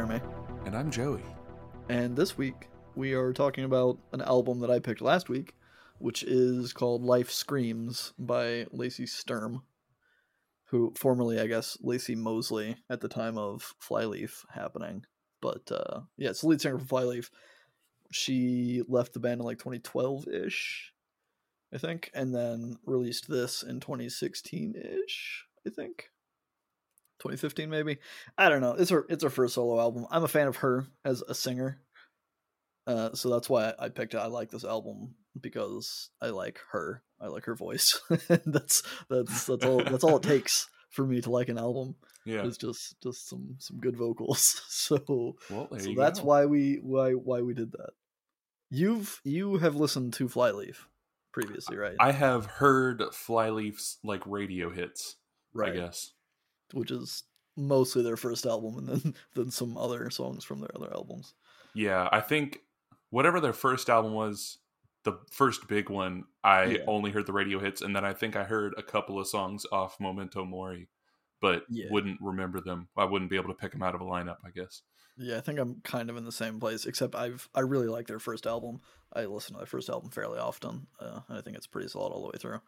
Jeremy. And I'm Joey. And this week, we are talking about an album that I picked last week, which is called Life Screams by Lacey Sturm, who formerly, I guess, Lacey Mosley at the time of Flyleaf happening. But uh, yeah, it's the lead singer for Flyleaf. She left the band in like 2012 ish, I think, and then released this in 2016 ish, I think. 2015 maybe. I don't know. It's her it's her first solo album. I'm a fan of her as a singer. Uh, so that's why I picked it. I like this album because I like her. I like her voice. that's that's that's all that's all it takes for me to like an album. Yeah. It's just just some some good vocals. So Well, so that's go. why we why why we did that. You've you have listened to Flyleaf previously, right? I have heard Flyleaf's like radio hits, right. I guess. Which is mostly their first album and then then some other songs from their other albums. Yeah, I think whatever their first album was, the first big one, I Yeah. only heard the radio hits, and then I think I heard a couple of songs off Memento Mori, but Yeah. wouldn't remember them. I wouldn't be able to pick them out of a lineup, I guess. Yeah, I think I'm kind of in the same place, except I've I really like their first album. I listen to their first album fairly often. Uh, and I think it's pretty solid all the way through.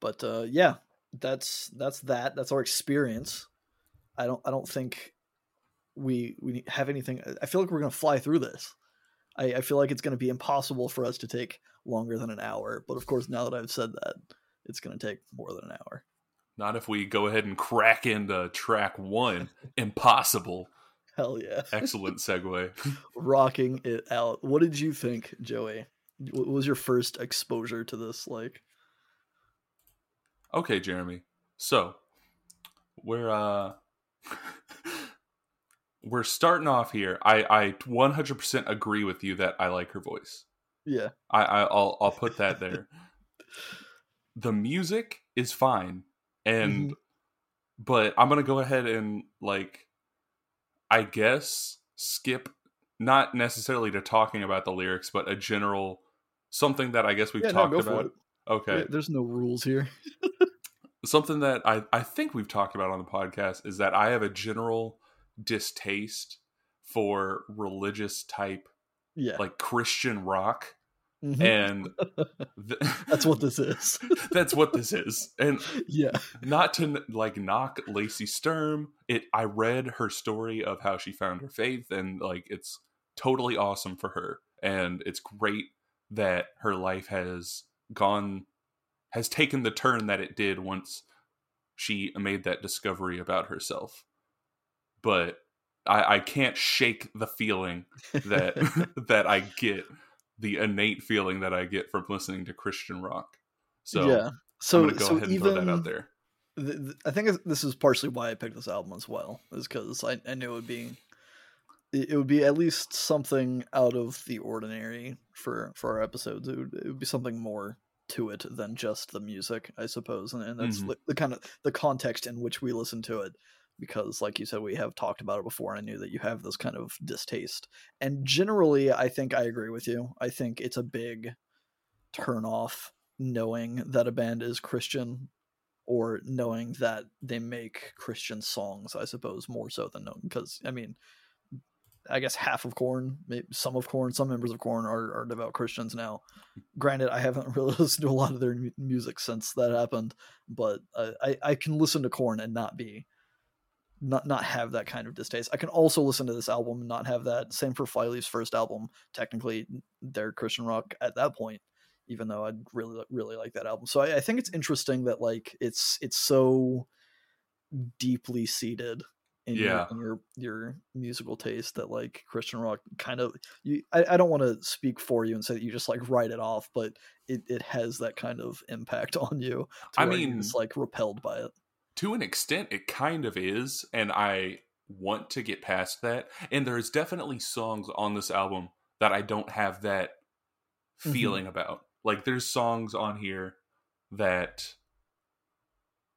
But uh, yeah, that's that's that. That's our experience. I don't I don't think we we have anything. I feel like we're gonna fly through this. I, I feel like it's gonna be impossible for us to take longer than an hour. But of course, now that I've said that, it's gonna take more than an hour. Not if we go ahead and crack into track one. Impossible. Hell yeah, Excellent segue. rocking it out. What did you think, Joey? What was your first exposure to this like? Okay, Jeremy. So we're uh we're starting off here. I I 100% agree with you that I like her voice. Yeah, I, I I'll I'll put that there. the music is fine, and but I'm gonna go ahead and like, I guess skip not necessarily to talking about the lyrics, but a general something that I guess we've yeah, no, talked for about. Okay, There's no rules here. something that I, I think we've talked about on the podcast is that I have a general distaste for religious type Yeah, like Christian rock Mhm. and th- that's what this is. that's what this is and yeah, not to like knock Lacey Sturm it I read her story of how she found her faith and like it's totally awesome for her and it's great that her life has gone has taken the turn that it did once she made that discovery about herself. But I, I can't shake the feeling that that I get the innate feeling that I get from listening to Christian rock. So yeah. So, I'm gonna go so ahead and even throw that out there. th- th- I think this is partially why I picked this album as well, is because I, I knew it would be it it would be at least something out of the ordinary for for our episodes. It would, it would be something more to it than just the music, I suppose, and, and that's Mhm. the, the kind of the context in which we listen to it. Because, like you said, we have talked about it before, and I knew that you have this kind of distaste. And generally, I think I agree with you. I think it's a big turn off knowing that a band is Christian or knowing that they make Christian songs, I suppose, more so than knowing. Because, I mean, I guess half of Korn, some of Korn, some members of Korn are, are devout Christians now. Granted, I haven't really listened to a lot of their mu- music since that happened, but I, I can listen to Korn and not be. Not not have that kind of distaste. I can also listen to this album and not have that. Same for Flyleaf's first album. Technically, they're Christian rock at that point, even though I'd really really like that album. So I, I think it's interesting that like it's it's so deeply seated in, Yeah. your, in your your musical taste that like Christian rock kind of you. I, I don't want to speak for you and say that you just like write it off, but it, it has that kind of impact on you. I mean- just like repelled by it. to an extent it kind of is and i want to get past that and there's definitely songs on this album that i don't have that Mhm. feeling about like there's songs on here that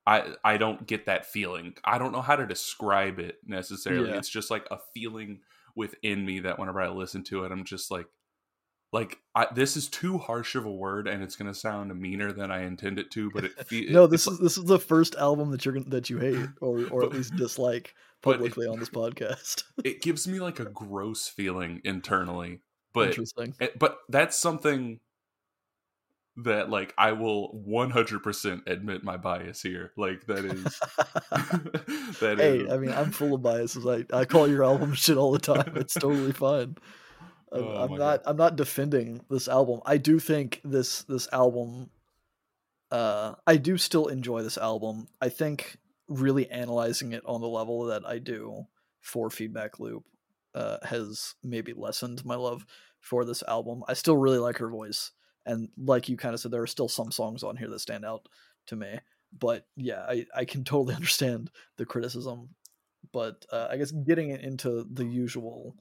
i i don't get that feeling i don't know how to describe it necessarily Yeah. it's just like a feeling within me that whenever i listen to it i'm just like like I, this is too harsh of a word and it's going to sound meaner than i intend it to but it fe- No, this is this is the first album that you're gonna, that you hate or or at least dislike publicly it, on this podcast. it gives me like a gross feeling internally, but but that's something that like I will 100% admit my bias here. Like that is that hey, is... I mean, I'm full of biases. I I call your album shit all the time. It's totally fine. I'm, oh, I'm not God. I'm not defending this album. I do think this this album uh I do still enjoy this album. I think really analyzing it on the level that I do for Feedback Loop uh has maybe lessened my love for this album. I still really like her voice and like you kind of said there are still some songs on here that stand out to me. But yeah, I I can totally understand the criticism. But uh, I guess getting it into the usual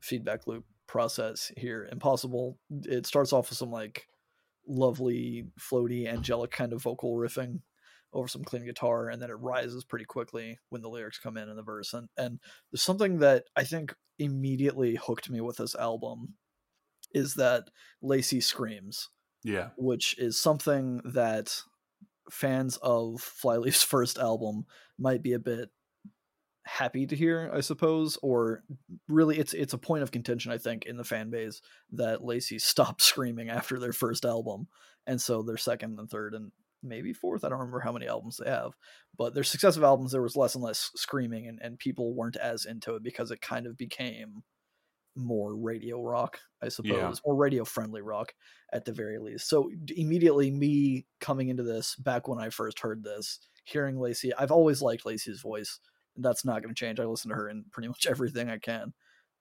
feedback loop process here. Impossible. It starts off with some like lovely, floaty, angelic kind of vocal riffing over some clean guitar, and then it rises pretty quickly when the lyrics come in in the verse. And and there's something that I think immediately hooked me with this album is that Lacey screams. Yeah. Which is something that fans of Flyleaf's first album might be a bit happy to hear, I suppose, or really it's it's a point of contention I think in the fan base that Lacey stopped screaming after their first album, and so their second and third and maybe fourth, I don't remember how many albums they have, but their successive albums there was less and less screaming and, and people weren't as into it because it kind of became more radio rock, I suppose, yeah. or radio friendly rock at the very least. So immediately me coming into this back when I first heard this, hearing Lacey, I've always liked Lacey's voice that's not going to change. I listen to her in pretty much everything I can.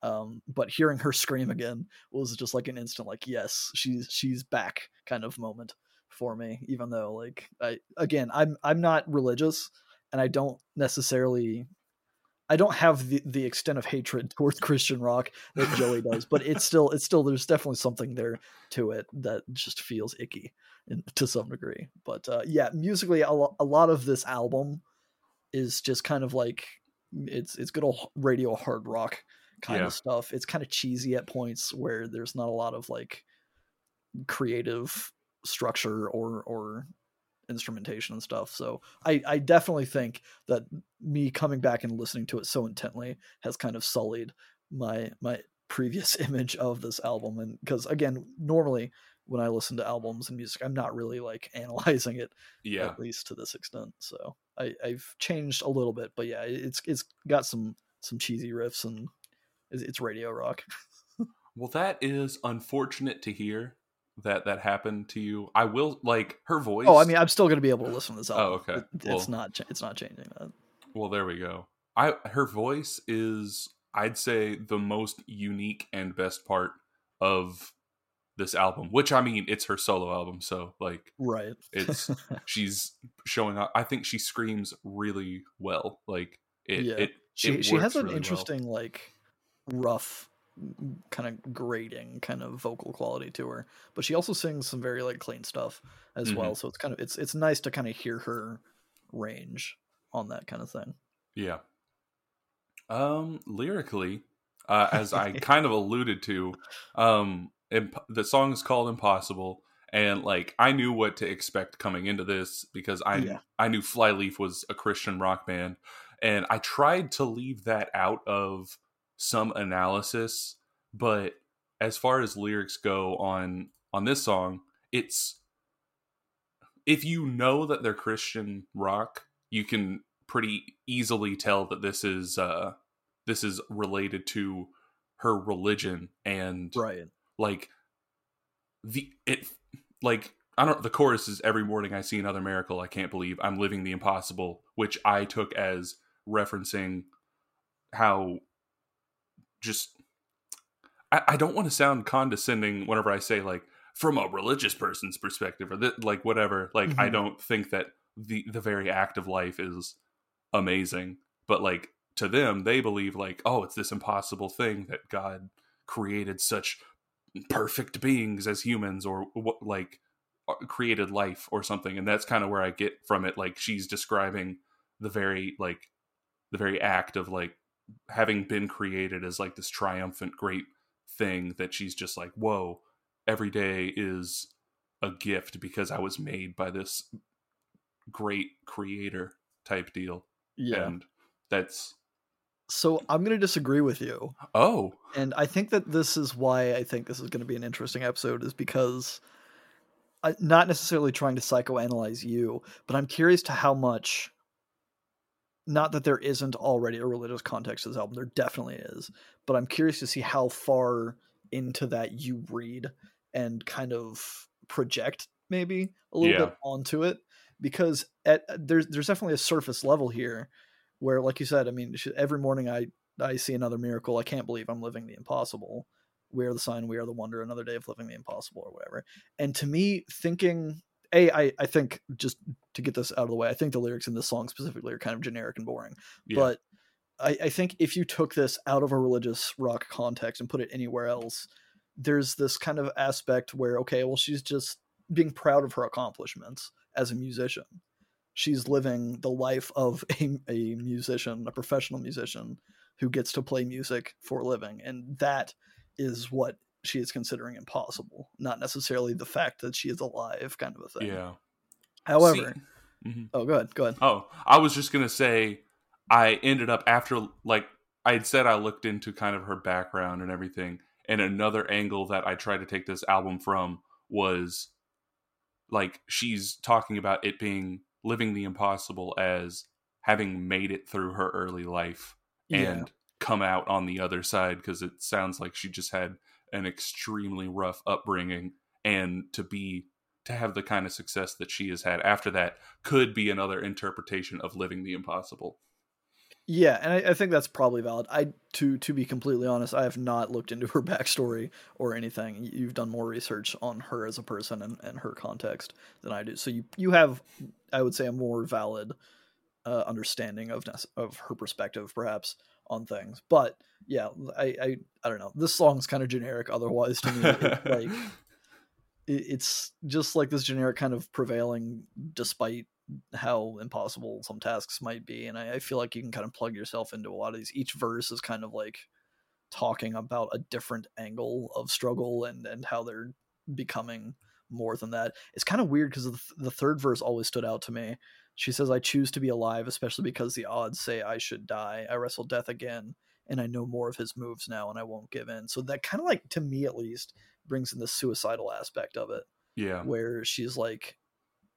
Um, but hearing her scream again was just like an instant, like yes, she's she's back kind of moment for me. Even though, like, I again, I'm I'm not religious, and I don't necessarily, I don't have the the extent of hatred towards Christian rock that Joey does. but it's still it's still there's definitely something there to it that just feels icky in, to some degree. But uh, yeah, musically, a, lo- a lot of this album is just kind of like it's it's good old radio hard rock kind yeah. of stuff. It's kind of cheesy at points where there's not a lot of like creative structure or or instrumentation and stuff. So I I definitely think that me coming back and listening to it so intently has kind of sullied my my previous image of this album and because again normally when I listen to albums and music, I'm not really like analyzing it, yeah, at least to this extent. So I, I've changed a little bit, but yeah, it's it's got some some cheesy riffs and it's radio rock. well, that is unfortunate to hear that that happened to you. I will like her voice. Oh, I mean, I'm still going to be able to listen to this oh, album. Oh, okay. It, well, it's not it's not changing that. Well, there we go. I her voice is I'd say the most unique and best part of this album which i mean it's her solo album so like right it's she's showing up i think she screams really well like it yeah. it, she it she has an really interesting well. like rough kind of grating kind of vocal quality to her but she also sings some very like clean stuff as mm-hmm. well so it's kind of it's it's nice to kind of hear her range on that kind of thing yeah um lyrically uh, as I kind of alluded to, um, imp- the song is called Impossible, and like I knew what to expect coming into this because I yeah. I knew Flyleaf was a Christian rock band, and I tried to leave that out of some analysis, but as far as lyrics go on on this song, it's if you know that they're Christian rock, you can pretty easily tell that this is uh this is related to her religion and right. like the it like I don't the chorus is every morning I see another miracle I can't believe I'm living the impossible which I took as referencing how just I, I don't want to sound condescending whenever I say like from a religious person's perspective or that like whatever like mm-hmm. I don't think that the the very act of life is amazing but like to them they believe like oh it's this impossible thing that God created such perfect beings as humans or what like uh, created life or something and that's kind of where i get from it like she's describing the very like the very act of like having been created as like this triumphant great thing that she's just like whoa every day is a gift because i was made by this great creator type deal yeah and that's So I'm going to disagree with you. Oh, And I think that this is why I think this is going to be an interesting episode, is because I, not necessarily trying to psychoanalyze you, but I'm curious to how much. Not that there isn't already a religious context to this album, there definitely is, but I'm curious to see how far into that you read and kind of project maybe a little Yeah. bit onto it because at uh, there's there's definitely a surface level here where like you said i mean every morning i i see another miracle i can't believe i'm living the impossible we are the sign we are the wonder another day of living the impossible or whatever and to me thinking a i i think just to get this out of the way i think the lyrics in this song specifically are kind of generic and boring yeah. but I, I think if you took this out of a religious rock context and put it anywhere else, there's this kind of aspect where, okay, well, she's just being proud of her accomplishments as a musician. She's living the life of a, a musician, a professional musician who gets to play music for a living. And that is what she is considering impossible, not necessarily the fact that she is alive, kind of a thing. yeah. However, See- Mhm. oh, go ahead, go ahead. Oh, I was just gonna say, I ended up after like I had said I looked into kind of her background and everything, and another angle that I tried to take this album from was like she's talking about it being living the impossible as having made it through her early life and come out on the other side because it sounds like she just had an extremely rough upbringing and to be to have the kind of success that she has had after that could be another interpretation of living the impossible Yeah, and I, I think that's probably valid. I to to be completely honest, I have not looked into her backstory or anything. You've done more research on her as a person and, and her context than I do, so you you have, I would say, a more valid uh, understanding of of her perspective, perhaps on things. But yeah, I I, I don't know. This song's kind of generic. Otherwise, to me, it, like it, it's just like this generic kind of prevailing, despite how impossible some tasks might be and I, I feel like you can kind of plug yourself into a lot of these each verse is kind of like talking about a different angle of struggle and and how they're becoming more than that it's kind of weird because the, the third verse always stood out to me she says i choose to be alive especially because the odds say i should die. I wrestle death again and i know more of his moves now and i won't give in. So that kind of like to me at least brings in the suicidal aspect of it yeah. where she's like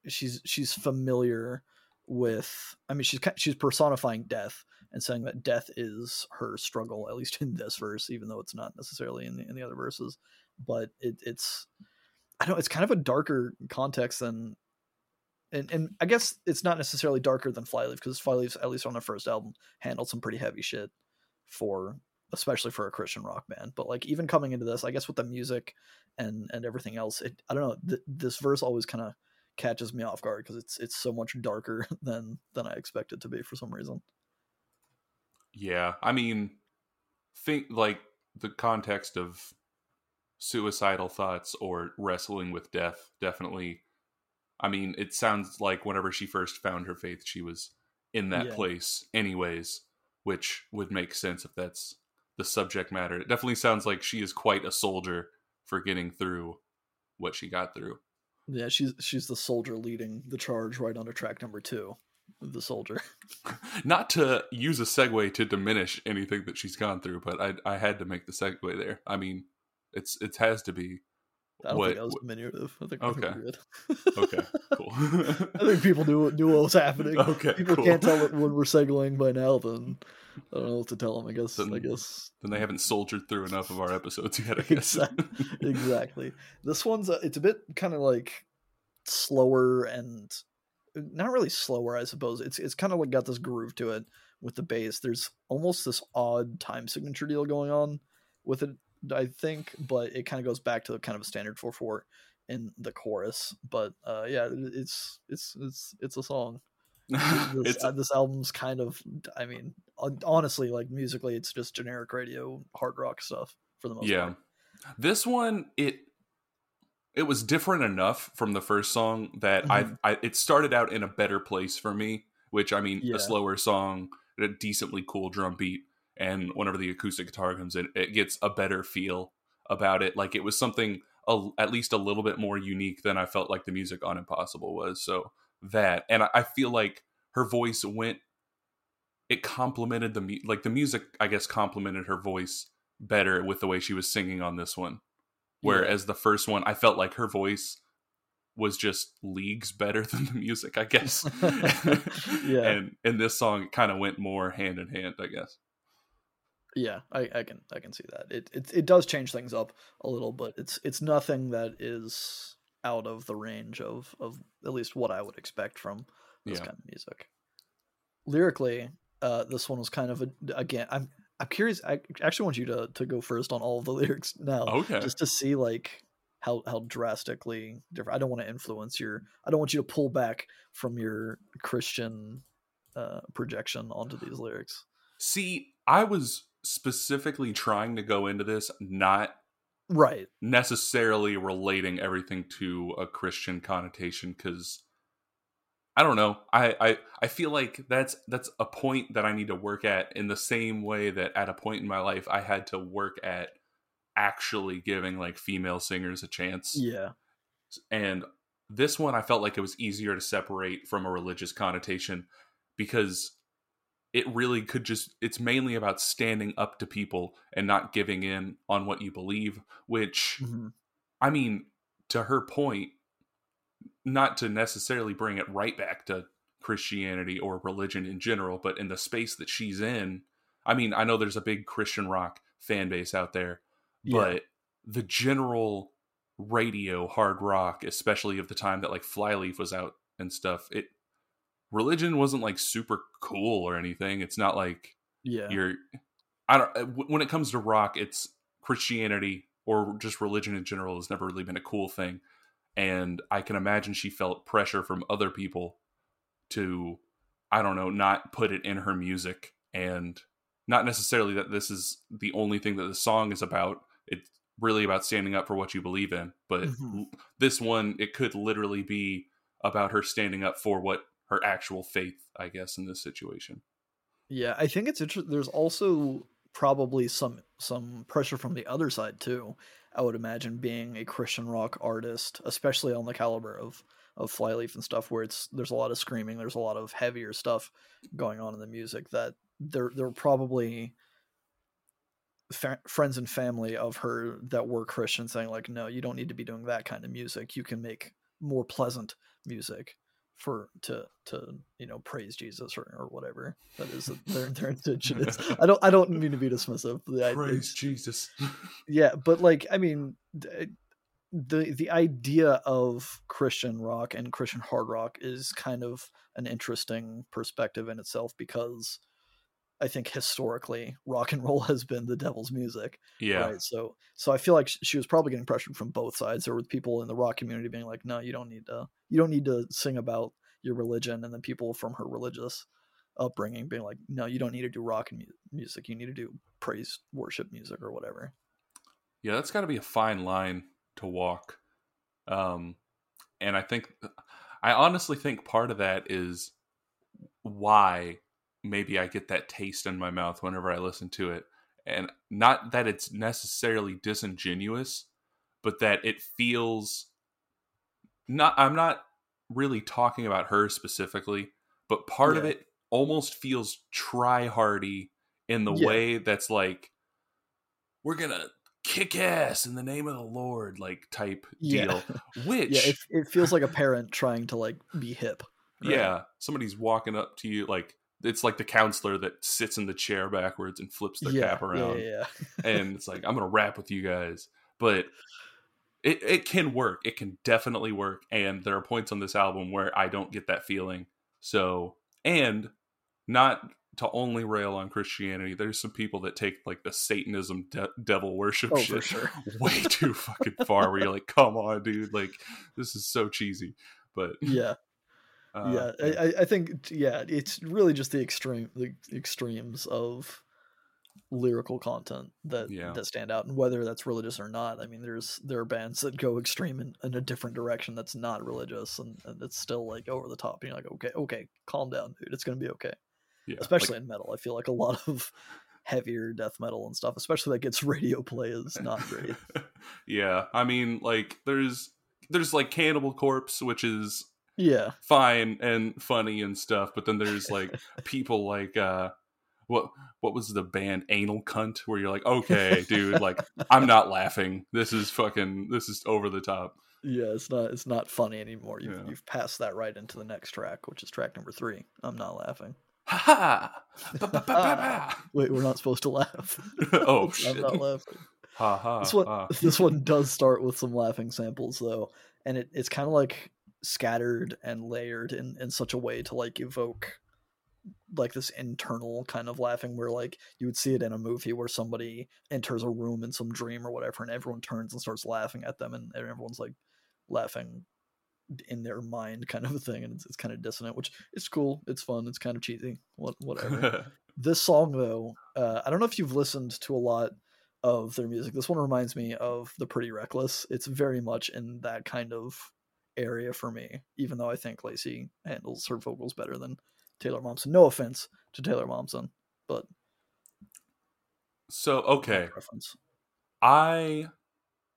she's she's familiar with i mean she's she's personifying death and saying that death is her struggle at least in this verse even though it's not necessarily in the, in the other verses. But it, it's i don't it's kind of a darker context than and, and i guess it's not necessarily darker than flyleaf because flyleaf at least on their first album handled some pretty heavy shit for especially for a christian rock band. But like even coming into this i guess with the music and and everything else it i don't know th- this verse always kind of catches me off guard because it's it's so much darker than than i expect it to be for some reason. Yeah i mean think like the context of suicidal thoughts or wrestling with death definitely i mean it sounds like whenever she first found her faith she was in that Yeah. place anyways which would make sense if that's the subject matter it definitely sounds like she is quite a soldier for getting through what she got through yeah she's she's the soldier leading the charge right under track number two the soldier not to use a segue to diminish anything that she's gone through, but I I had to make the segue there. I mean, it's it has to be i don't What- think that was diminutive i think, I think Okay. good. okay. Cool. i think people knew knew what was happening okay. people cool. can't tell when we're segueing by now then i don't know what to tell them i guess i Then- guess Then they haven't soldiered through enough of our episodes yet. I guess. Exactly this one's a, it's a bit kind of like slower and not really slower i suppose it's it's kind of like got this groove to it with the bass there's almost this odd time signature deal going on with it i think but it kind of goes back to kind of a standard 4-4 in the chorus but uh yeah it's it's it's it's a song this, uh, this album's kind of i mean honestly like musically it's just generic radio hard rock stuff for the most yeah. part This one it it was different enough from the first song that Mhm. I I it started out in a better place for me. Which I mean, Yeah. a slower song, a decently cool drum beat, and whenever the acoustic guitar comes in, it gets a better feel about it. Like it was something a, at least a little bit more unique than I felt like the music on Impossible was. So that, and I, I feel like her voice went it complemented the mu- like the music I guess complemented her voice better with the way she was singing on this one. Whereas the first one, I felt like her voice was just leagues better than the music, I guess. Yeah. And in this song, it kind of went more hand in hand, I guess. Yeah, I, I can I can see that. It, it it does change things up a little, but it's it's nothing that is out of the range of of at least what I would expect from this Yeah. kind of music. Lyrically, uh, this one was kind of a again. I'm I'm curious. I actually want you to to go first on all of the lyrics now, Okay. just to see like how how drastically different. I don't want to influence your. I don't want you to pull back from your Christian uh, projection onto these lyrics. See, I was specifically trying to go into this not Right. necessarily relating everything to a Christian connotation because I don't know. I, I I feel like that's that's a point that I need to work at in the same way that at a point in my life I had to work at actually giving like female singers a chance. Yeah. And this one I felt like it was easier to separate from a religious connotation because it really could just it's mainly about standing up to people and not giving in on what you believe, which Mhm. I mean, to her point, not to necessarily bring it right back to Christianity or religion in general, but in the space that she's in, I mean, I know there's a big Christian rock fan base out there, Yeah. but the general radio hard rock, especially of the time that like Flyleaf was out and stuff, it religion wasn't like super cool or anything. It's not like Yeah. you're I don't when it comes to rock, it's Christianity or just religion in general has never really been a cool thing. And I can imagine she felt pressure from other people to I don't know, not put it in her music and not necessarily that this is the only thing that the song is about. It's really about standing up for what you believe in, but Mhm. this one it could literally be about her standing up for what her actual faith, I guess, in this situation. Yeah, I think it's interesting. There's also probably some some pressure from the other side too. I would imagine being a Christian rock artist, especially on the caliber of of Flyleaf and stuff, where it's there's a lot of screaming, there's a lot of heavier stuff going on in the music. That there there were probably fa- friends and family of her that were Christian saying like, no, you don't need to be doing that kind of music. You can make more pleasant music for to to you know praise Jesus or, or whatever that is their their intention is. I don't I don't mean to be dismissive. I- Praise it's- Jesus. yeah, but like I mean the the idea of Christian rock and Christian hard rock is kind of an interesting perspective in itself because I think historically rock and roll has been the devil's music yeah. right so so i feel like she was probably getting pressured from both sides there were people in the rock community being like no you don't need to you don't need to sing about your religion and then people from her religious upbringing being like no you don't need to do rock and mu- music you need to do praise worship music or whatever Yeah, that's got to be a fine line to walk. Um, and I think, I honestly think part of that is why maybe I get that taste in my mouth whenever I listen to it. And not that it's necessarily disingenuous, but that it feels not, I'm not really talking about her specifically, but part of it almost feels try hardy in the Yeah. way that's like, we're gonna kick ass in the name of the Lord, like type Yeah. deal. Which, yeah it, it feels like a parent trying to like be hip right? yeah, somebody's walking up to you like it's like the counselor that sits in the chair backwards and flips their yeah, cap around, yeah, yeah, and it's like I'm gonna rap with you guys, but. It, it can work. It can definitely work. And there are points on this album where I don't get that feeling. So, and not to only rail on Christianity, there's some people that take like the Satanism de- devil worship oh shit sure way too fucking far where you're like come on dude like this is so cheesy but yeah uh, yeah, I, I- think yeah, it's really just the extreme the extremes of lyrical content that Yeah. that stand out, and whether that's religious or not. I mean, there's there are bands that go extreme in, in a different direction that's not religious, and, and it's still like over the top. And you're like, okay, okay, calm down, dude. It's gonna be okay. yeah Especially in metal, I feel like a lot of heavier death metal and stuff, especially that gets radio play, is not great. Yeah i mean like there's there's like cannibal corpse which is yeah. fine and funny and stuff but then there's like people like uh what what was the band anal cunt where you're like okay dude like i'm not laughing. This is fucking this is over the top. Yeah it's not it's not funny anymore. You've, Yeah. you've passed that right into the next track which is track number three i'm not laughing. Ha ha wait we're not supposed to laugh. Oh i'm shit. not laughing. Ha ha this one ha. this one does start with some laughing samples though and it, it's kind of like scattered and layered in, in such a way to like evoke like this internal kind of laughing where like you would see it in a movie where somebody enters a room in some dream or whatever and everyone turns and starts laughing at them and everyone's like laughing in their mind kind of a thing and it's, it's kind of dissonant which is cool it's fun it's kind of cheesy what whatever. This song though uh, i don't know if you've listened to a lot of their music this one reminds me of the pretty reckless. It's very much in that kind of area for me even though i think lacey handles her vocals better than taylor momsen no offense to taylor momsen but so okay preference I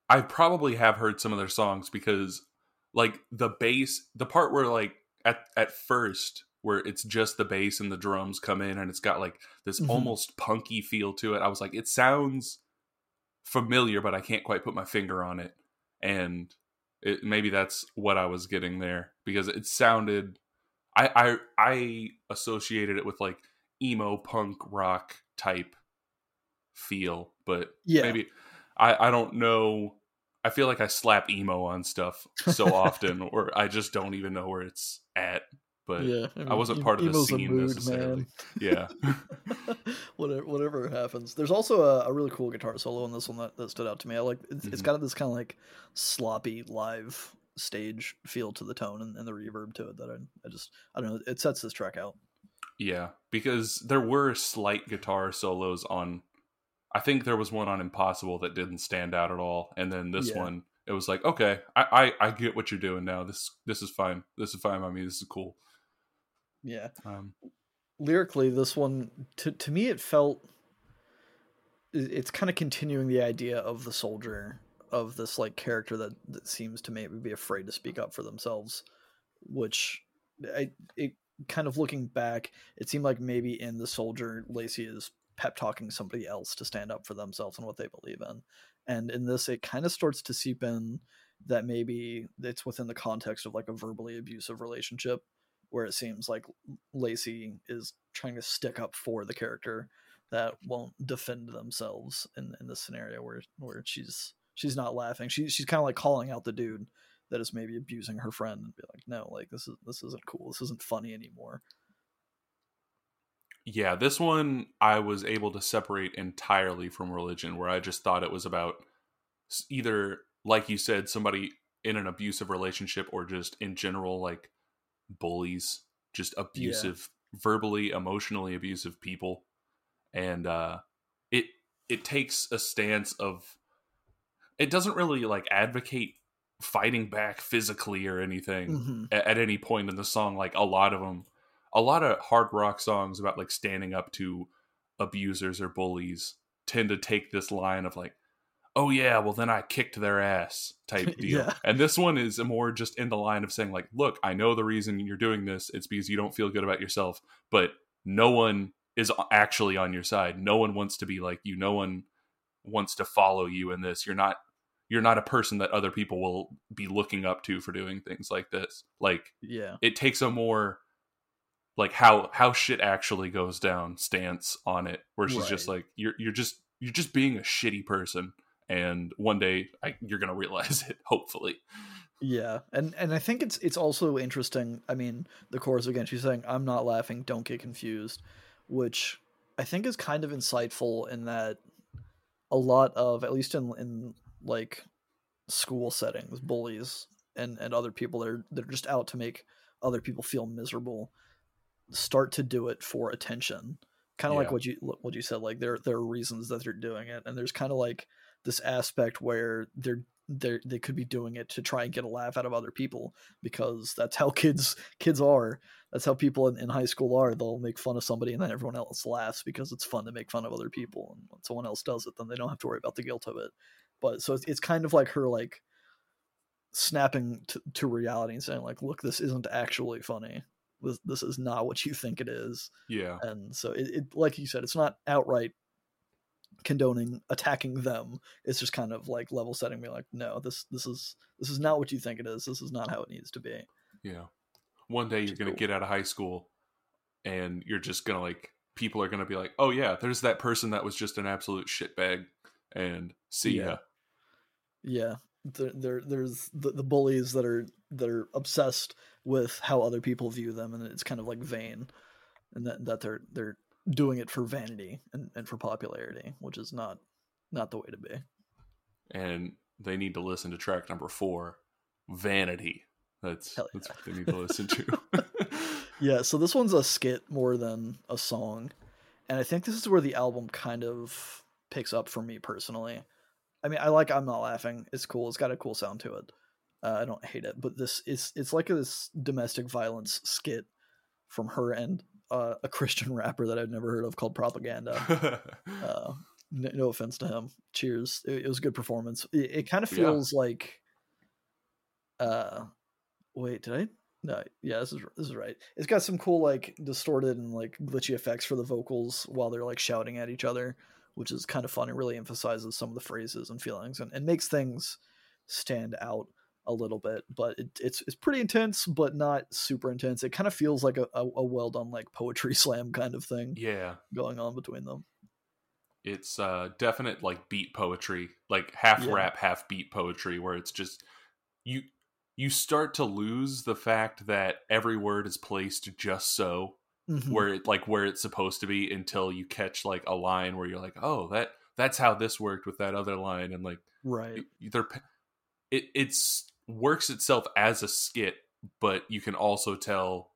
I probably have heard some of their songs because like the bass the part where like at at first where it's just the bass and the drums come in and it's got like this Mhm. almost punky feel to it. I was like it sounds familiar but I can't quite put my finger on it. And it, maybe that's what I was getting there because it sounded I I I associated it with like emo punk rock type feel, but Yeah. maybe I I don't know. I feel like I slap emo on stuff so often, or I just don't even know where it's at. But yeah I wasn't part of the scene necessarily. yeah, whatever whatever happens there's also a, a really cool guitar solo in this one that, that stood out to me i like it's, it's Mhm. got this kind of like sloppy live stage feel to the tone and, and the reverb to it that I, I just i don't know it sets this track out yeah, because there were slight guitar solos on. I think there was one on Impossible that didn't stand out at all, and then this Yeah. one, it was like, okay, I, I I get what you're doing now. This this is fine. This is fine by me. This is cool. Yeah. Um, lyrically this one to, to me it felt it's kind of continuing the idea of the soldier of this like character that, that seems to maybe be afraid to speak up for themselves which I, it kind of looking back it seemed like maybe in the soldier lacey is pep talking somebody else to stand up for themselves and what they believe in. And in this it kind of starts to seep in that maybe it's within the context of like a verbally abusive relationship where it seems like Lacey is trying to stick up for the character that won't defend themselves in, in this scenario where where she's she's not laughing. She she's kind of like calling out the dude that is maybe abusing her friend and be like, no, like this is this isn't cool. This isn't funny anymore. Yeah, this one I was able to separate entirely from religion, where I just thought it was about either, like you said, somebody in an abusive relationship or just in general, like bullies, just abusive, verbally, emotionally abusive people. And uh, it it takes a stance of it doesn't really like advocate fighting back physically or anything hmm a- at any point in the song. Like a lot of them a lot of hard rock songs about like standing up to abusers or bullies tend to take this line of like oh yeah well then i kicked their ass type deal. Yeah. and this one is more just in the line of saying like look i know the reason you're doing this. It's because you don't feel good about yourself but no one is actually on your side. No one wants to be like you. No one wants to follow you in this. You're not you're not a person that other people will be looking up to for doing things like this. Like Yeah. it takes a more like how how shit actually goes down stance on it where she's just like you're you're just you're just being a shitty person and one day I, you're gonna realize it hopefully Yeah, and and I think it's it's also interesting. I mean, the chorus again. She's saying, "I'm not laughing. Don't get confused," which I think is kind of insightful in that a lot of, at least in in like school settings, bullies and and other people that are that are just out to make other people feel miserable start to do it for attention. Kind of like what you what you said. Like there there are reasons that they're doing it, and there's kind of like this aspect where they're they they could be doing it to try and get a laugh out of other people because that's how kids kids are. That's how people in, in high school are. They'll make fun of somebody and then everyone else laughs because it's fun to make fun of other people. And when someone else does it, then they don't have to worry about the guilt of it. But so it's, it's kind of like her like snapping to, to reality and saying like look this isn't actually funny this, this is not what you think it is Yeah. and so it, it like you said it's not outright condoning attacking them it's just kind of like level setting me like no this this is this is not what you think it is this is not how it needs to be Yeah. One day you're going to cool. get out of high school and you're just going to like, people are going to be like, oh, yeah, there's that person that was just an absolute shitbag. And see Yeah. ya. yeah there, there there's the, the bullies that are that are obsessed with how other people view them and it's kind of like vain and that, that they're they're doing it for vanity and, and for popularity which is not not the way to be And they need to listen to track number four, Vanity. That's, Hell that's what they need to listen to. Yeah, so this one's a skit more than a song. And I think this is where the album kind of picks up for me personally. I mean, I like I'm Not Laughing. It's cool. It's got a cool sound to it. Uh, I don't hate it, but this is it's like this domestic violence skit from her and uh, a Christian rapper that I've never heard of called Propaganda. Uh, n- no offense to him. Cheers. It, it was a good performance. It, it kind of Yeah. feels like. Uh, wait, did I? No, yeah, this is this is right. It's got some cool like distorted and like glitchy effects for the vocals while they're like shouting at each other, which is kind of fun. It really emphasizes some of the phrases and feelings and, and makes things stand out a little bit. But it, it's it's pretty intense, but not super intense. It kind of feels like a, a, a well done like poetry slam kind of thing yeah. going on between them. It's uh, definite like beat poetry, like half Yeah. rap, half beat poetry, where it's just you you start to lose the fact that every word is placed just so Mhm. where it like where it's supposed to be until you catch like a line where you're like, oh, that that's how this worked with that other line, and like right. they're it it's works itself as a skit, but you can also tell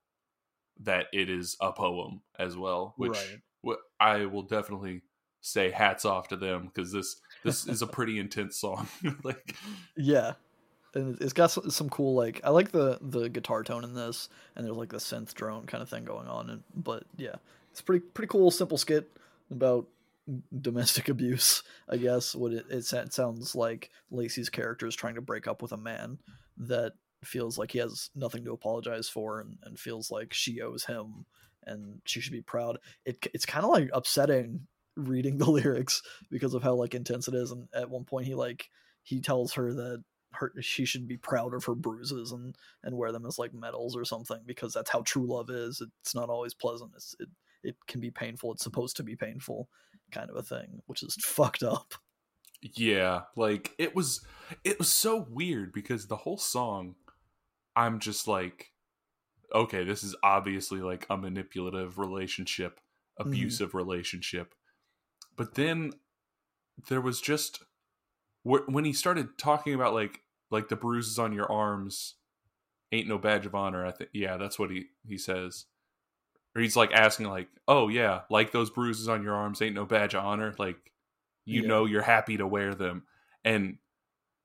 that it is a poem as well, which Right. I will definitely say hats off to them because this this is a pretty intense song. like Yeah, and it- it's got some, some cool like I like the the guitar tone in this, and there's like the synth drone kind of thing going on. And but yeah, it's pretty pretty cool, simple skit about domestic abuse. I guess what it it, sounds like Lacey's character is trying to break up with a man that feels like he has nothing to apologize for, and, and feels like she owes him, and she should be proud. It it's kind of like upsetting reading the lyrics because of how like intense it is and at one point he like he tells her that her she should be proud of her bruises and and wear them as like medals or something because that's how true love is it's not always pleasant it's, it it can be painful it's supposed to be painful kind of a thing which is fucked up yeah, like it was it was so weird because the whole song I'm just like okay, this is obviously like a manipulative relationship, mm-hmm. abusive relationship. But then there was just when he started talking about like like the bruises on your arms ain't no badge of honor. I think yeah, that's what he he says. Or he's like asking like, "Oh yeah, like those bruises on your arms ain't no badge of honor." Like you Yeah. know you're happy to wear them. And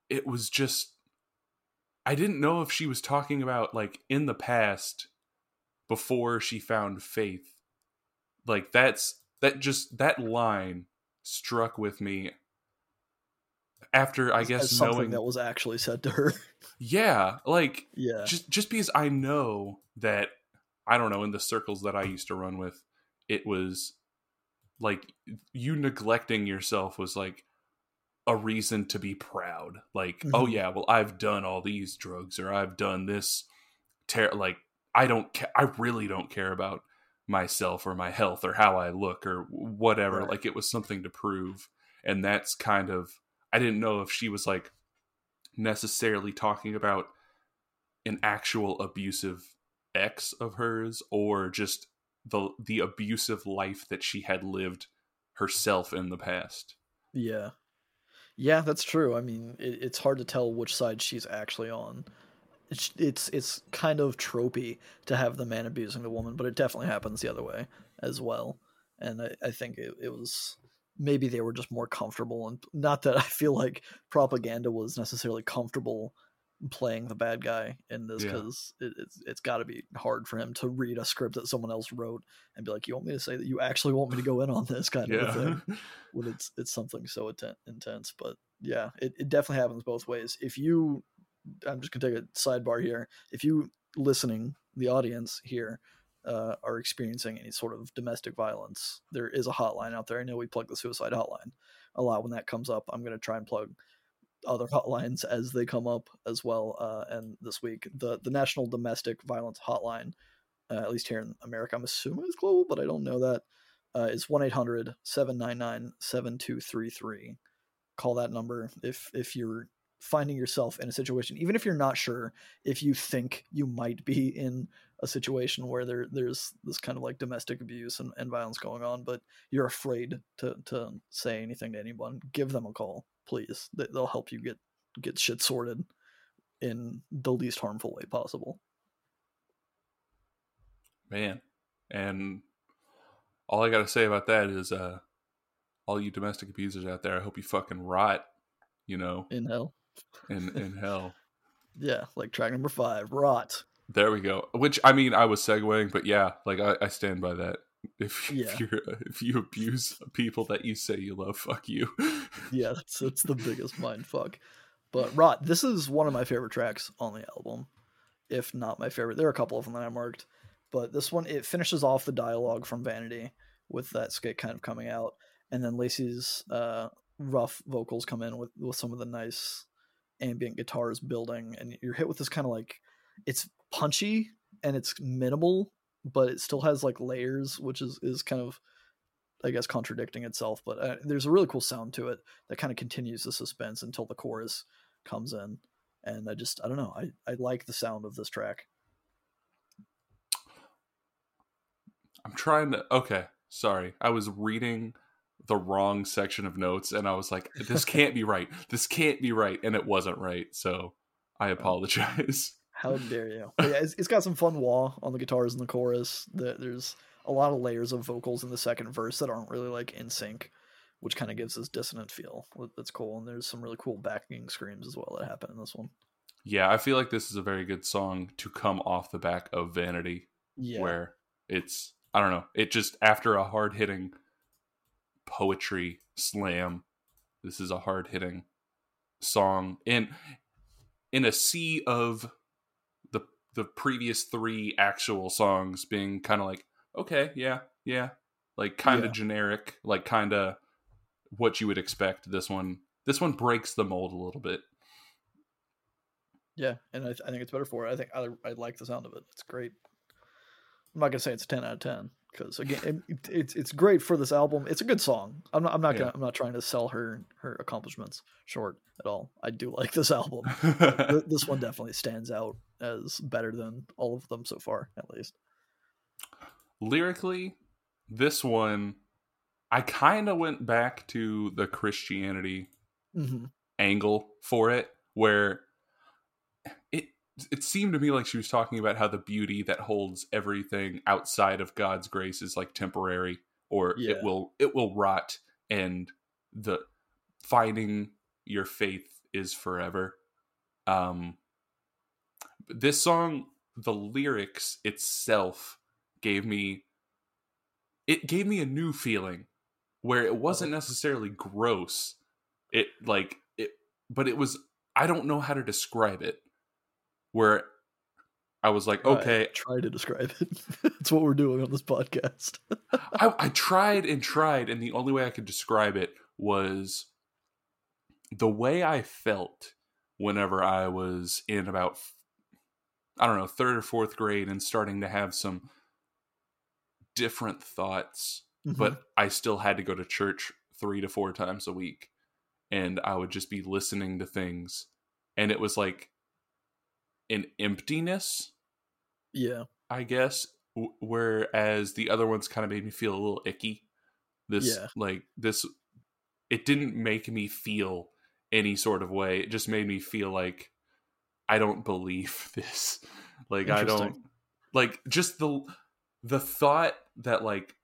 it was just I didn't know if she was talking about like in the past before she found faith. Like that's that just that line struck with me after I guess as something knowing that was actually said to her yeah, like yeah just just because I know that I don't know in the circles that I used to run with, it was like you neglecting yourself was like a reason to be proud. Like, oh Mhm. yeah, well I've done all these drugs or I've done this. Ter- like I don't, ca- I really don't care about myself or my health or how I look or whatever. Right. Like it was something to prove, and that's kind of I didn't know if she was like necessarily talking about an actual abusive ex of hers or just the the abusive life that she had lived herself in the past. Yeah. Yeah, that's true. I mean, it, it's hard to tell which side she's actually on. It's, it's it's kind of tropey to have the man abusing the woman, but it definitely happens the other way as well. And I, I think it, it was maybe they were just more comfortable, and not that I feel like propaganda was necessarily comfortable playing the bad guy in this Yeah. because it, it's it's got to be hard for him to read a script that someone else wrote and be like, "You want me to say that you actually want me to go in on this kind of thing." When it's it's something so atten- intense. But yeah, it, it definitely happens both ways. If you I'm just gonna take a sidebar here. If you listening, the audience here, uh, are experiencing any sort of domestic violence, there is a hotline out there. I know we plug the suicide hotline a lot when that comes up. I'm gonna try and plug other hotlines as they come up as well. Uh, and this week, the the National Domestic Violence Hotline, uh, at least here in America, I'm assuming it's global, but I don't know that. Uh, is 1-800-799-7233 call that number if if you're finding yourself in a situation even if you're not sure if you think you might be in a situation where there there's this kind of like domestic abuse and, and violence going on but you're afraid to to say anything to anyone give them a call please They- they'll help you get get shit sorted in the least harmful way possible man. And all I gotta say about that is, uh, all you domestic abusers out there, I hope you fucking rot, you know, in hell in in hell. yeah like track number five rot There we go. Which I mean, I was segueing, but yeah, like I, I stand by that. If, Yeah. if you if you abuse people that you say you love, fuck you. yeah, it's, it's the biggest mind fuck. But Rot, this is one of my favorite tracks on the album, if not my favorite. There are a couple of them that I marked, but this one it finishes off the dialogue from Vanity with that skit kind of coming out, and then Lacey's uh, rough vocals come in with with some of the nice ambient guitars building, and you're hit with this kind of like it's punchy and it's minimal, but it still has like layers, which is is kind of I guess contradicting itself, but uh, there's a really cool sound to it that kind of continues the suspense until the chorus comes in. And I just I don't know I I like the sound of this track. I'm trying to. Okay, sorry. I was reading the wrong section of notes, and I was like, "This can't be right. This can't be right," and it wasn't right. So I apologize. How dare you? But yeah, it's, it's got some fun wah on the guitars in the chorus. The, there's a lot of layers of vocals in the second verse that aren't really like in sync, which kind of gives this dissonant feel. That's cool. And there's some really cool backing screams as well that happen in this one. Yeah, I feel like this is a very good song to come off the back of Vanity, Yeah, where it's I don't know, it just after a hard hitting poetry slam, this is a hard hitting song in in a sea of the previous three actual songs being kind of like okay, yeah, yeah, like kind of Yeah. generic, like kind of what you would expect. This one this one breaks the mold a little bit. yeah, and I, I think it's better for it. I think I I like the sound of it. It's great. I'm not gonna say it's a ten out of ten because again, it, it's it's great for this album. It's a good song. I'm not I'm not Yeah. gonna I'm not trying to sell her her accomplishments short at all. I do like this album. Th- this one definitely stands out as better than all of them so far, at least. lyrically this one i kind of went back to the christianity hmm angle for it where it it seemed to me like she was talking about how the beauty that holds everything outside of god's grace is like temporary or Yeah. it will it will rot and the finding your faith is forever um this song the lyrics itself gave me it gave me a new feeling where it wasn't uh-huh. necessarily gross it like it but it was i don't know how to describe it where i was like okay Try to describe it. It's what we're doing on this podcast. I, I tried and tried and the only way i could describe it was the way i felt whenever i was in about i don't know third or fourth grade and starting to have some different thoughts Mhm. but I still had to go to church three to four times a week. And I would just be listening to things. And it was like an emptiness, yeah, I guess. Whereas the other ones kind of made me feel a little icky. This, Yeah. like, this, it didn't make me feel any sort of way. It just made me feel like I don't believe this. Like, I don't, like, just the, the thought that, like,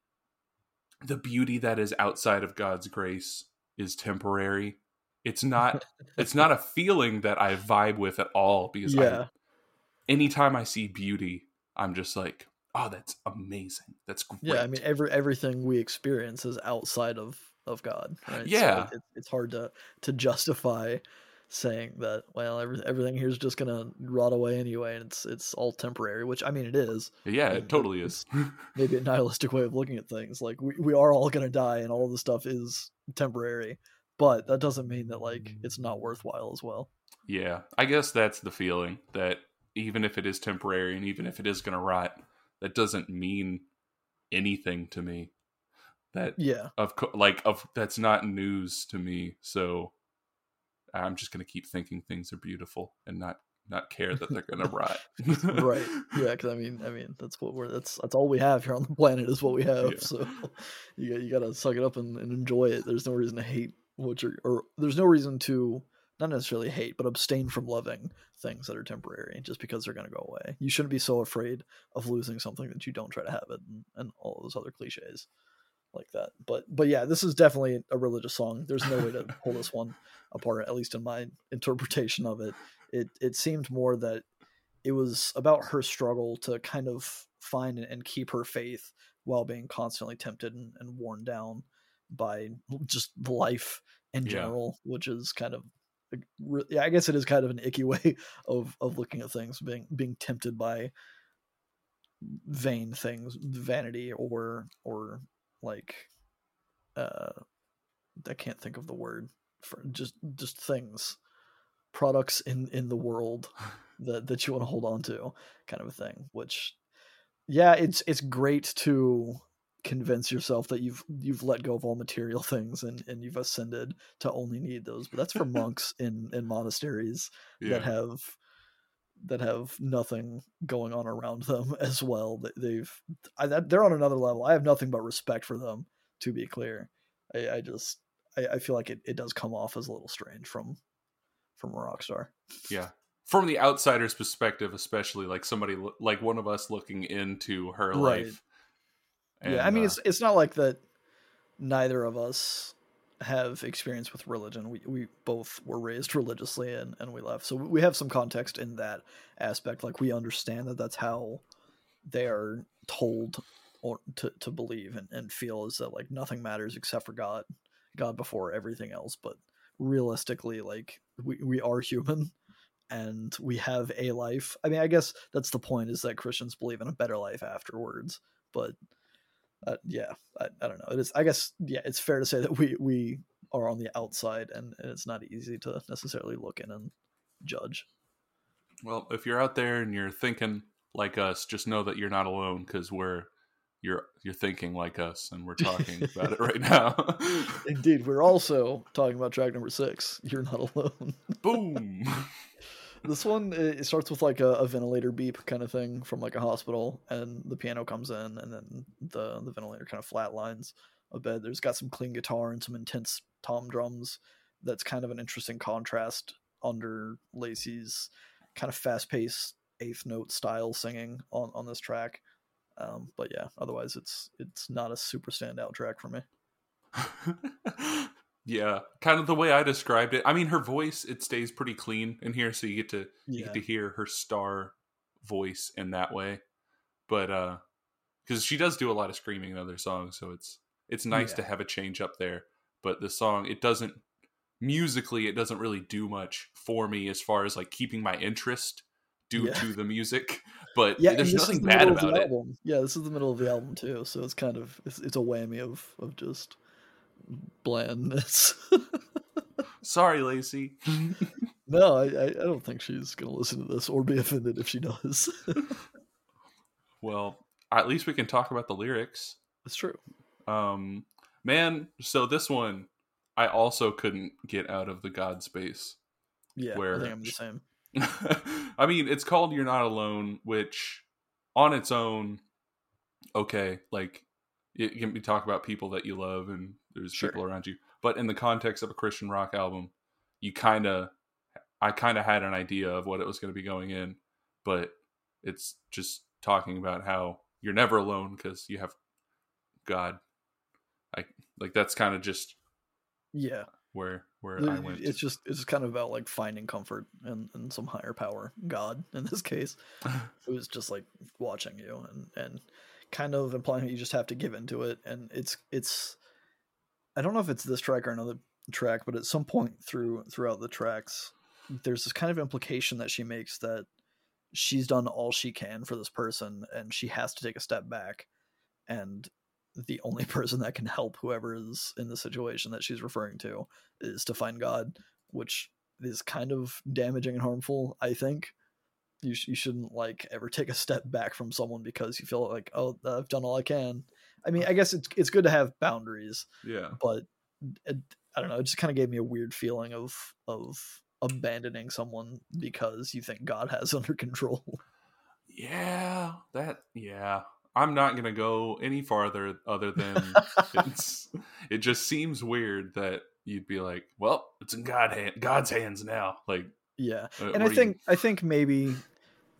the beauty that is outside of God's grace is temporary. It's not it's not a feeling that I vibe with at all because I, yeah, anytime I see beauty, I'm just like, oh, that's amazing. That's great. yeah. I mean, every everything we experience is outside of of God, right? So Yeah. it, it's hard to to justify saying that well every, everything here is just gonna rot away anyway and it's it's all temporary which i mean it is Yeah, it totally is. maybe a nihilistic way of looking at things like we, we are all gonna die and all of this stuff is temporary but that doesn't mean that like mm. it's not worthwhile as well yeah, I guess that's the feeling that even if it is temporary and even if it is going to rot, that doesn't mean anything to me. That yeah of co- like of that's not news to me. So I'm just going to keep thinking things are beautiful and not not care that they're going to rot. right yeah because i mean i mean that's what we're that's that's all we have here on the planet is what we have Yeah. so you, got- you gotta suck it up and, and enjoy it there's no reason to hate what you're or there's no reason to not necessarily hate but abstain from loving things that are temporary just because they're going to go away you shouldn't be so afraid of losing something that you don't try to have it and, and all those other cliches like that. But but yeah this is definitely a religious song. There's no way to pull this one apart at least in my interpretation of it. It it seemed more that it was about her struggle to kind of find and- keep her faith while being constantly tempted and, and worn down by just life in Yeah. general, which is kind of yeah, I guess it is kind of an icky way of of looking at things, being being tempted by vain things, vanity or or like uh I can't think of the word for just just things products in in the world that that you want to hold on to kind of a thing which yeah it's it's great to convince yourself that you've you've let go of all material things and and you've ascended to only need those but that's for monks in in monasteries that have that have nothing going on around them as well They- they've I, that, they're on another level i have nothing but respect for them to be clear i, I just I, I feel like it, it does come off as a little strange from from a rock star Yeah. From the outsider's perspective, especially like somebody like one of us looking into her Right. life. yeah i mean uh, it's it's not like that neither of us have experience with religion. We we both were raised religiously and and we left. So we have some context in that aspect. Like we understand that that's how they are told or to, to believe and, and feel is that like nothing matters except for god god before everything else. But realistically like we, we are human and we have a life. I mean i guess that's the point is that christians believe in a better life afterwards. But uh, yeah I, I don't know it is i guess yeah it's fair to say that we we are on the outside and, and it's not easy to necessarily look in and judge Well, if you're out there and you're thinking like us, just know that you're not alone because we're you're you're thinking like us and we're talking about it right now. indeed we're also talking about track number six you're not alone Boom. this one it starts with like a, a ventilator beep kind of thing from like a hospital and the piano comes in and then the the ventilator kind of flatlines a bit. There's got some clean guitar and some intense tom drums. That's kind of an interesting contrast under lacey's kind of fast-paced eighth note style singing on on this track. Um but yeah otherwise it's it's not a super standout track for me yeah, kind of the way I described it. I mean, her voice it stays pretty clean in here, so you get to you get to hear her star voice in that way. But uh because she does do a lot of screaming in other songs, so it's it's nice Yeah. to have a change up there. But the song it doesn't musically it doesn't really do much for me as far as like keeping my interest due Yeah. to the music. But yeah, there's nothing the bad middle of the about it. album. Yeah, this is the middle of the album too, so it's kind of it's, it's a whammy of of just blandness. Sorry, Lacey. no, I, I don't think she's gonna listen to this or be offended if she does. well, at least we can talk about the lyrics. it's true. Um, man, so this one I also couldn't get out of the God space. Yeah, Where I think I'm the same. I mean, it's called You're Not Alone, which on its own, okay, like it can be talk about people that you love and there's Sure. people around you. But in the context of a Christian rock album, you kind of, I kind of had an idea of what it was going to be going in, but it's just talking about how you're never alone because you have God. I like that's kind of just Yeah, where where The- I went. it's just it's kind of about like finding comfort and in some higher power, God in this case, who's just like watching you and and kind of implying that you just have to give into it. And it's it's I don't know if it's this track or another track, but at some point through throughout the tracks, there's this kind of implication that she makes that she's done all she can for this person and she has to take a step back and the only person that can help whoever is in the situation that she's referring to is to find god which is kind of damaging and harmful i think. You, sh- you shouldn't like ever take a step back from someone because you feel like oh i've done all i can i mean i guess it's, it's good to have boundaries Yeah. but it, i don't know it just kind of gave me a weird feeling of of abandoning someone because you think god has under control Yeah, that yeah. I'm not gonna go any farther other than it's it just seems weird that you'd be like, well, it's in God hand, God's hands now. Like, yeah uh, and I think I think maybe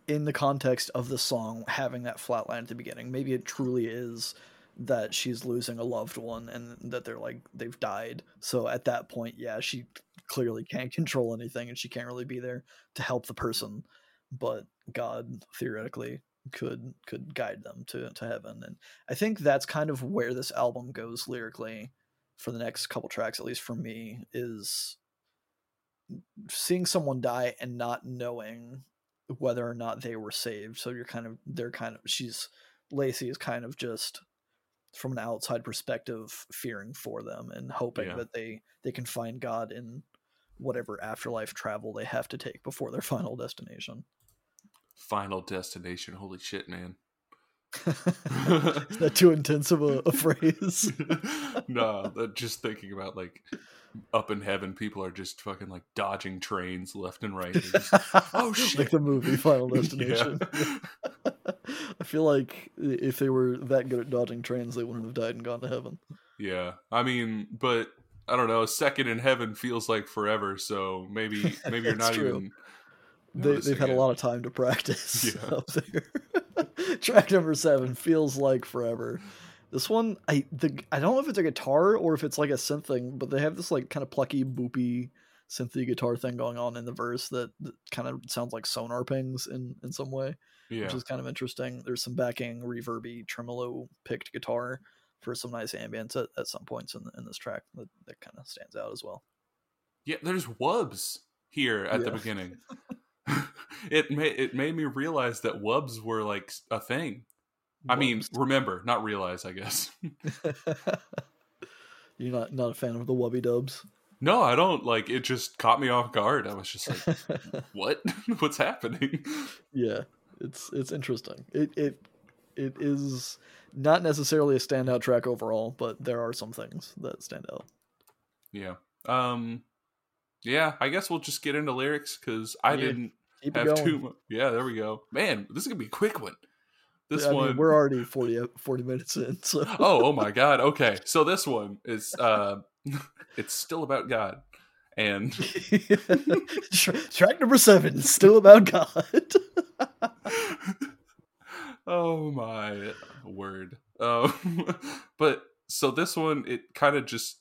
in the context of the song having that flat line at the beginning, maybe it truly is that she's losing a loved one and that they're like they've died. So at that point, yeah, she clearly can't control anything and she can't really be there to help the person, but God theoretically could could guide them to to heaven. And I think that's kind of where this album goes lyrically for the next couple tracks at least for me is seeing someone die and not knowing whether or not they were saved. So you're kind of they're kind of she's Lacey is kind of just from an outside perspective fearing for them and hoping Yeah. that they they can find God in whatever afterlife travel they have to take before their final destination. final destination? Holy shit, man. is that too intense of a, a phrase? no, that just thinking about like up in heaven, people are just fucking like dodging trains left and right. Just- oh shit! like the movie Final Yeah. Destination. I feel like if they were that good at dodging trains, they wouldn't have died and gone to heaven. Yeah, I mean, but I don't know. A second in heaven feels like forever, so maybe maybe you're not true. even. They, they've noticing had a lot of time to practice Yeah. up there. Track number seven feels like forever. This one, I the I don't know if it's a guitar or if it's like a synth thing, but they have this like kind of plucky, boopy, synthy guitar thing going on in the verse that, that kind of sounds like sonar pings in in some way, Yeah, which is kind of interesting. There's some backing reverby tremolo picked guitar for some nice ambience at, at some points in, in this track that, that kind of stands out as well. yeah. There's wubs here at the beginning. it made it made me realize that wubs were like a thing. I mean, remember, not realize, I guess. You're not not a fan of the Wubby Dubs. No, I don't like it just caught me off guard. I was just like, what? What's happening? yeah, it's it's interesting. It it it is not necessarily a standout track overall, but there are some things that stand out. Yeah. Um yeah, I guess we'll just get into lyrics cuz I Yeah, didn't have going. too mu- Yeah, there we go. Man, this is going to be a quick one. This mean, one we're already 40, 40 minutes in, so Oh, oh my god. Okay. So this one is uh it's still about God. And track number seven is still about God. oh my word. Um but so this one it kind of just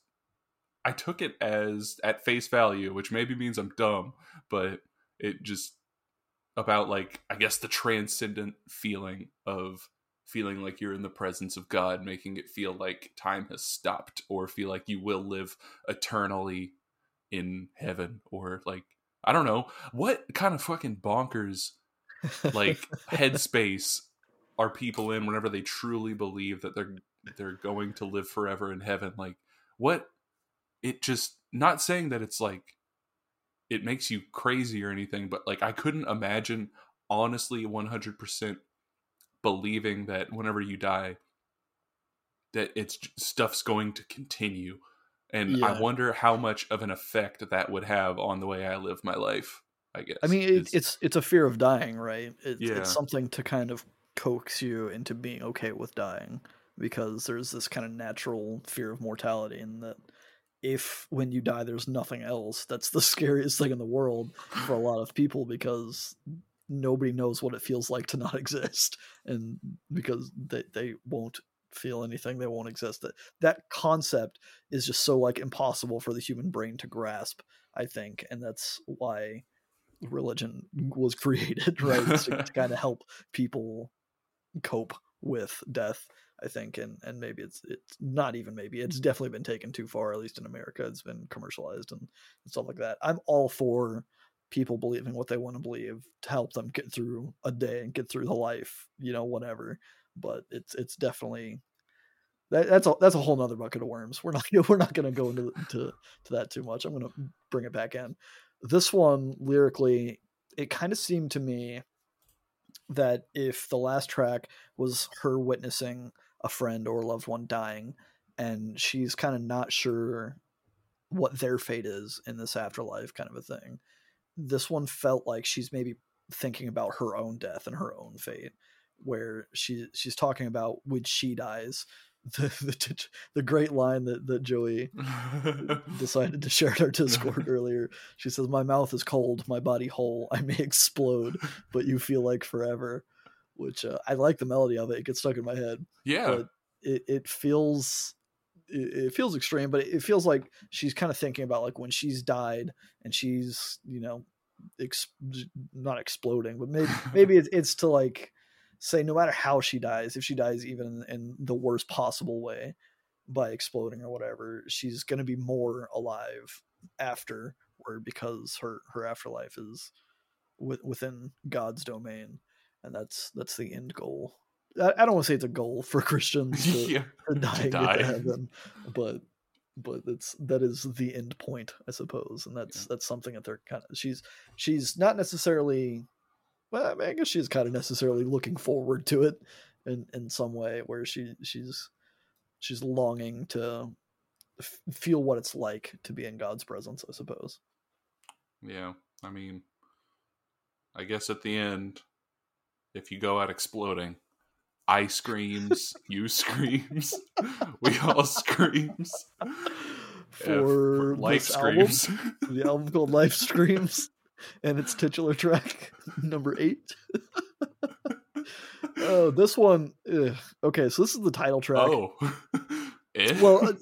I took it as at face value, which maybe means I'm dumb, but it just about like I guess the transcendent feeling of feeling like you're in the presence of God, making it feel like time has stopped or feel like you will live eternally in heaven or like I don't know. What kind of fucking bonkers like headspace are people in whenever they truly believe that they're they're going to live forever in heaven? Like what it just not saying that it's like it makes you crazy or anything but like i couldn't imagine honestly 100% believing that whenever you die that it's stuff's going to continue and i wonder how much of an effect that would have on the way i live my life i guess I mean, it, is- it's it's a fear of dying, right? It's, Yeah. it's something to kind of coax you into being okay with dying because there's this kind of natural fear of mortality, and that if when you die, there's nothing else, that's the scariest thing in the world for a lot of people because nobody knows what it feels like to not exist, and because they they won't feel anything they won't exist that that concept is just so like impossible for the human brain to grasp i think and that's why religion was created, right? To, to kind of help people cope with death, I think, and and maybe it's it's not even maybe it's definitely been taken too far, at least in America. It's been commercialized and, and stuff like that. I'm all for people believing what they want to believe to help them get through a day and get through the life, you know, whatever. But it's it's definitely that, that's a that's a whole nother bucket of worms. We're not we're not going to go into to, to that too much. I'm going to bring it back in. This one lyrically, it kind of seemed to me that if the last track was her witnessing a friend or a loved one dying, and she's kind of not sure what their fate is in this afterlife, kind of a thing. This one felt like she's maybe thinking about her own death and her own fate, where she she's talking about when she dies, the, the, the great line that, that Joey decided to share in our Discord earlier. She says, My mouth is cold, my body whole. I may explode, but you feel like forever. Which uh, I like the melody of it. It gets stuck in my head. Yeah. But it, it feels it, feels extreme, but it feels like she's kind of thinking about like when she's died and she's, you know, ex- not exploding, but maybe maybe it's, it's to like say no matter how she dies, if she dies even in the worst possible way by exploding or whatever, she's going to be more alive after or because her her afterlife is with, within God's domain, and that's that's the end goal. I, I don't want to say it's a goal for Christians to, yeah, to die to die. to heaven, but but it's that is the end point, I suppose, and that's yeah. that's something that they're kind of she's she's not necessarily well, I, mean, I guess she's kind of necessarily looking forward to it in in some way, where she she's she's longing to f- feel what it's like to be in God's presence. I suppose. Yeah, I mean, I guess at the end, if you go out exploding, I screams, you screams, we all screams. For, life screams. Album, the album called Life Screams and its titular track number eight. oh, this one. Ugh. Okay, so this is the title track. Oh. Eh? well,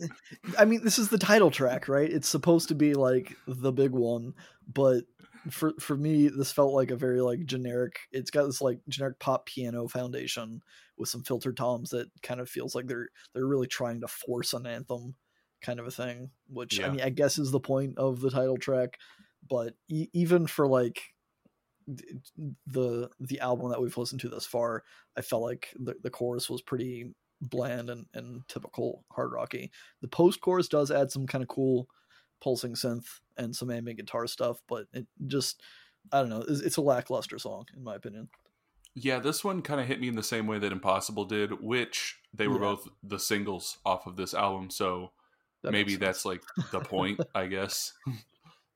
I mean, this is the title track, right? It's supposed to be like the big one, but for for me, this felt like a very like generic. It's got this like generic pop piano foundation with some filtered toms that kind of feels like they're they're really trying to force an anthem, kind of a thing. Which yeah. I mean, I guess is the point of the title track but e- even for like the the album that we've listened to thus far, I felt like the, the chorus was pretty bland and, and typical hard rocky. The post chorus does add some kind of cool pulsing synth and some ambient guitar stuff, but it just I don't know. It's, it's a lackluster song in my opinion. Yeah, this one kind of hit me in the same way that Impossible did, which they were yeah. both the singles off of this album. So that maybe that's like the point, I guess.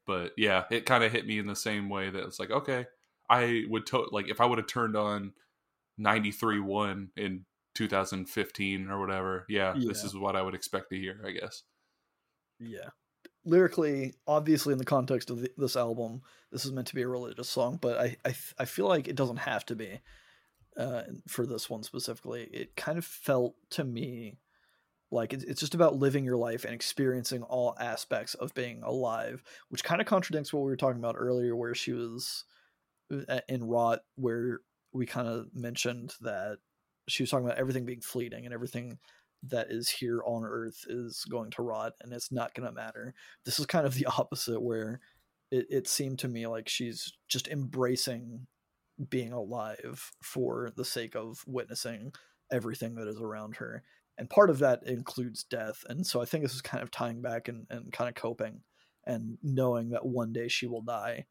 But yeah, it kind of hit me in the same way that it's like, okay, I would to- like if I would have turned on 93 1 in 2015 or whatever, yeah, yeah, this is what I would expect to hear, I guess. Yeah. Lyrically, obviously, in the context of the, this album, this is meant to be a religious song, but I, I, I feel like it doesn't have to be uh, for this one specifically. It kind of felt to me like it's, it's just about living your life and experiencing all aspects of being alive which kind of contradicts what we were talking about earlier where she was uh, in rot where we kind of mentioned that she was talking about everything being fleeting and everything that is here on earth is going to rot and it's not going to matter. This is kind of the opposite where it, it seemed to me like she's just embracing being alive for the sake of witnessing everything that is around her and part of that includes death and so i think this is kind of tying back and, and kind of coping and knowing that one day she will die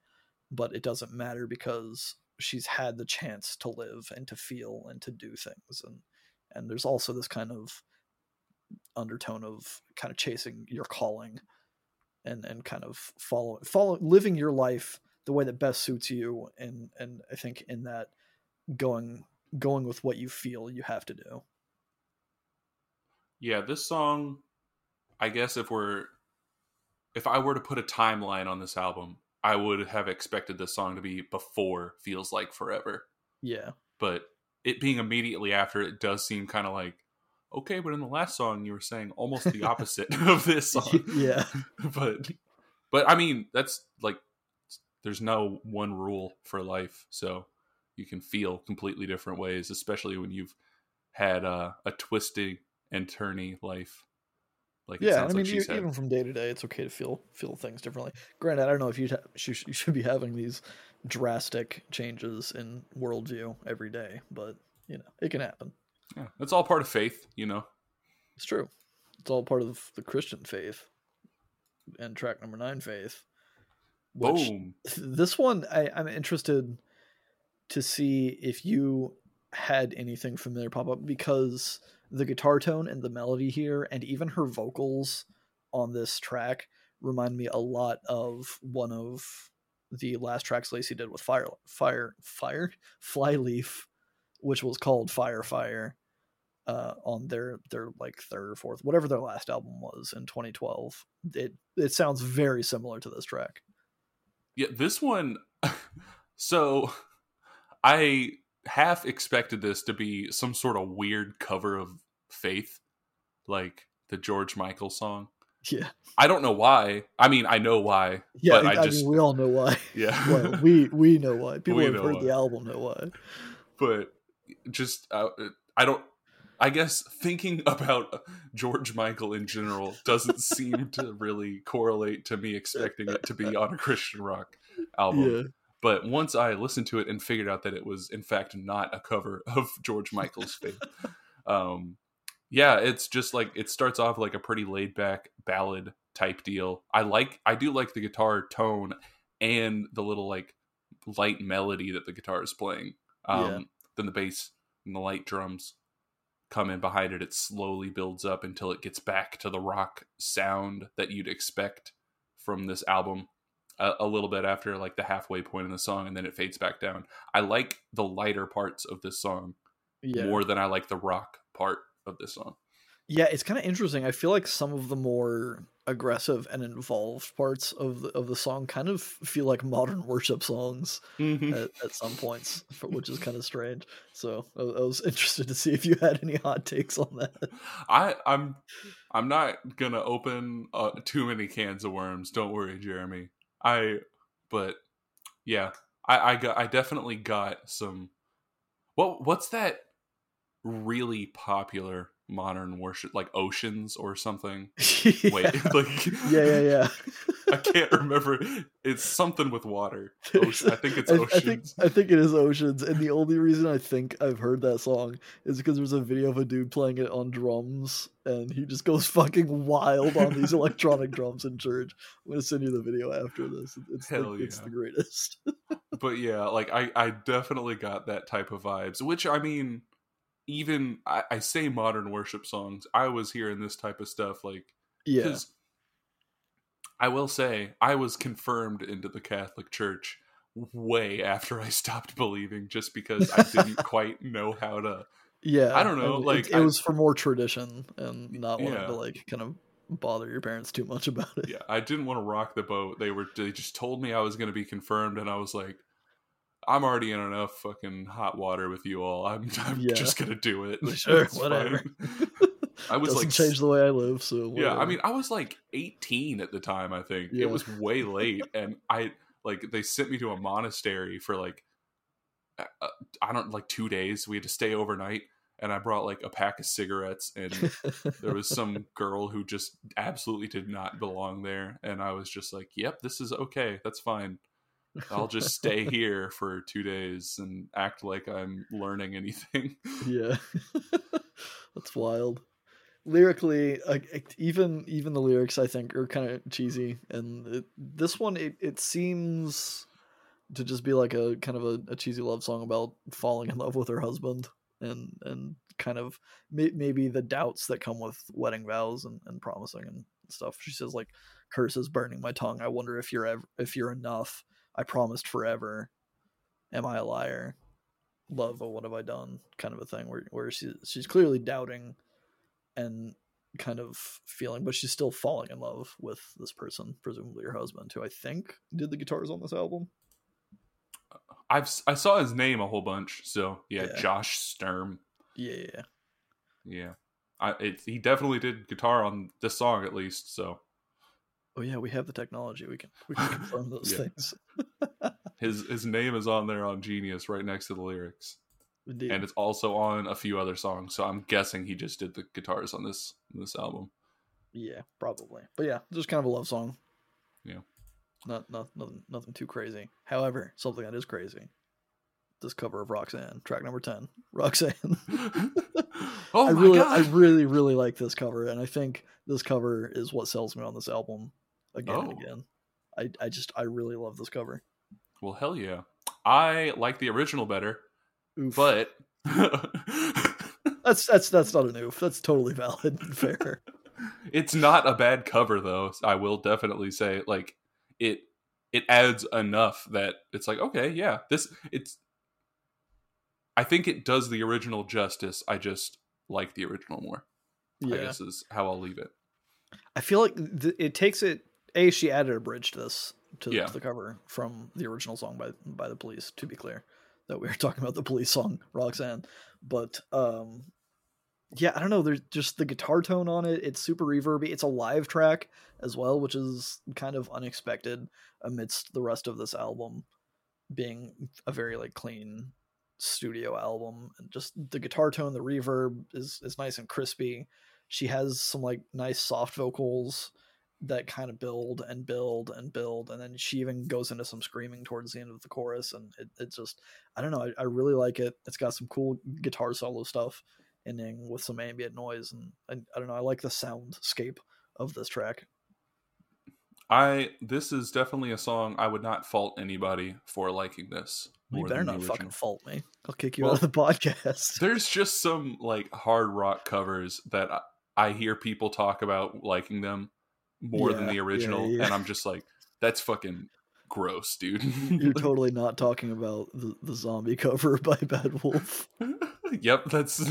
but it doesn't matter because she's had the chance to live and to feel and to do things and and there's also this kind of undertone of kind of chasing your calling and and kind of follow follow living your life the way that best suits you and and i think in that going going with what you feel you have to do yeah, this song, I guess if we're if I were to put a timeline on this album, I would have expected this song to be before Feels Like Forever. Yeah. But it being immediately after it does seem kind of like okay, but in the last song you were saying almost the opposite of this song. Yeah. but but I mean, that's like there's no one rule for life, so you can feel completely different ways, especially when you've had uh, a twisting and turny life. Like yeah, I mean, like even from day to day, it's okay to feel feel things differently. Granted, I don't know if you ha- you should be having these drastic changes in worldview every day, but you know, it can happen. Yeah, it's all part of faith, you know. It's true. It's all part of the Christian faith and track number nine faith. Which Boom. this one, I, I'm interested to see if you had anything familiar pop up because the guitar tone and the melody here, and even her vocals on this track, remind me a lot of one of the last tracks Lacey did with Fire, Fire, Fire, Flyleaf, which was called Fire, Fire uh, on their their like third or fourth, whatever their last album was in 2012. It it sounds very similar to this track. Yeah, this one. so, I half expected this to be some sort of weird cover of Faith, like the George Michael song. Yeah, I don't know why. I mean, I know why. yeah. But I, I just- mean, we all know why. Yeah. well, we we know why. People We have heard why. the album know why. but just uh, I don't. I guess thinking about George Michael in general doesn't seem to really correlate to me expecting it to be on a Christian rock album. Yeah, But once I listened to it and figured out that it was in fact not a cover of George Michael's Faith, um, yeah, it's just like it starts off like a pretty laid back ballad type deal. I like, I do like the guitar tone and the little like light melody that the guitar is playing. Um, Yeah. Then the bass and the light drums come in behind it. It slowly builds up until it gets back to the rock sound that you'd expect from this album a, a little bit after like the halfway point in the song and then it fades back down. I like the lighter parts of this song yeah, more than I like the rock part of this song. Yeah. It's kind of interesting. I feel like some of the more aggressive and involved parts of the, of the song kind of feel like modern worship songs at, at some points, which is kind of strange. So I, I was interested to see if you had any hot takes on that. I I'm I'm not gonna open uh, too many cans of worms. Don't worry, Jeremy. I but yeah, I I got I definitely got some. What what's that really popular modern worship like Oceans or something? Wait, like yeah, yeah, yeah. I can't remember. It's something with water. I think it's I, Oceans. I think I think it is Oceans, and the only reason I think I've heard that song is because there's a video of a dude playing it on drums, and he just goes fucking wild on these electronic drums in church. I'm gonna send you the video after this. It's Hell the, it's the greatest. but yeah, like I, I definitely got that type of vibes. Which I mean, even I, I say modern worship songs. I was hearing this type of stuff like yeah, I will say I was confirmed into the Catholic Church way after I stopped believing, just because I didn't quite know how to. yeah. I don't know, like, it, it I- was for more tradition and not wanting Yeah. to like kind of bother your parents too much about it. Yeah, I didn't want to rock the boat. They were they just told me I was going to be confirmed, and I was like. I'm already in enough fucking hot water with you all. I'm, I'm Yeah. just gonna do it. Like, Sure, whatever. I was Doesn't like change the way I live. So Yeah, I mean, I was like 18 at the time. I think Yeah. it was way late, and I like they sent me to a monastery for like uh, uh, I don't like two days. We had to stay overnight, and I brought like a pack of cigarettes, and there was some girl who just absolutely did not belong there, and I was just like, "Yep, this is okay. That's fine. I'll just stay here for two days and act like I'm learning anything." yeah. That's wild. Lyrically even even the lyrics i think are kind of cheesy and it, this one it, it seems to just be like a kind of a, a cheesy love song about falling in love with her husband and and kind of may, maybe the doubts that come with wedding vows and, and promising and stuff. She says like curses burning my tongue. I wonder if you're ever if you're enough i promised forever am i a liar love oh what have i done kind of a thing where, where she, she's clearly doubting and kind of feeling but she's still falling in love with this person presumably her husband who i think did the guitars on this album I've I saw his name a whole bunch, so yeah, Yeah. Josh Sturm. yeah yeah, yeah. Yeah, I it, he definitely did guitar on this song at least. So oh yeah we have the technology we can we can confirm those things his his name is on there on Genius right next to the lyrics, Indeed. and it's also on a few other songs. So I'm guessing he just did the guitars on this this album. Yeah, probably. But yeah, just kind of a love song. Yeah. Not, not nothing nothing too crazy. However, something that is crazy. This cover of Roxanne, track number ten, Roxanne. oh I my really, god! I really, really like this cover, and I think this cover is what sells me on this album again and Oh. again. I, I just, I really love this cover. well, hell yeah! I like the original better, Oof. but that's that's that's not an oof. That's totally valid and fair. it's not a bad cover though. I will definitely say like it it adds enough that it's like okay, yeah, this it's I think it does the original justice. I just like the original more. I yeah, guess is how I'll leave it. I feel like th- it takes it. A, she added a bridge to this to, Yeah. to the cover from the original song by by the Police. To be clear, that we were talking about the Police song Roxanne, but um, yeah, I don't know. There's just the guitar tone on it. It's super reverby. It's a live track as well, which is kind of unexpected amidst the rest of this album being a very like clean studio album. And just the guitar tone, the reverb is is nice and crispy. She has some like nice soft vocals that kind of build and build and build and then she even goes into some screaming towards the end of the chorus and it, it's just i don't know I, I really like it. It's got some cool guitar solo stuff ending with some ambient noise and I, I don't know i like the soundscape of this track. I this is definitely a song I would not fault anybody for liking this. you better not fucking fault me. I'll kick you Well, out of the podcast. There's just some like hard rock covers that I, I hear people talk about liking them more than the original, yeah. and I'm just like, that's fucking gross, dude. you're totally not talking about the, the zombie cover by bad wolf yep, that's.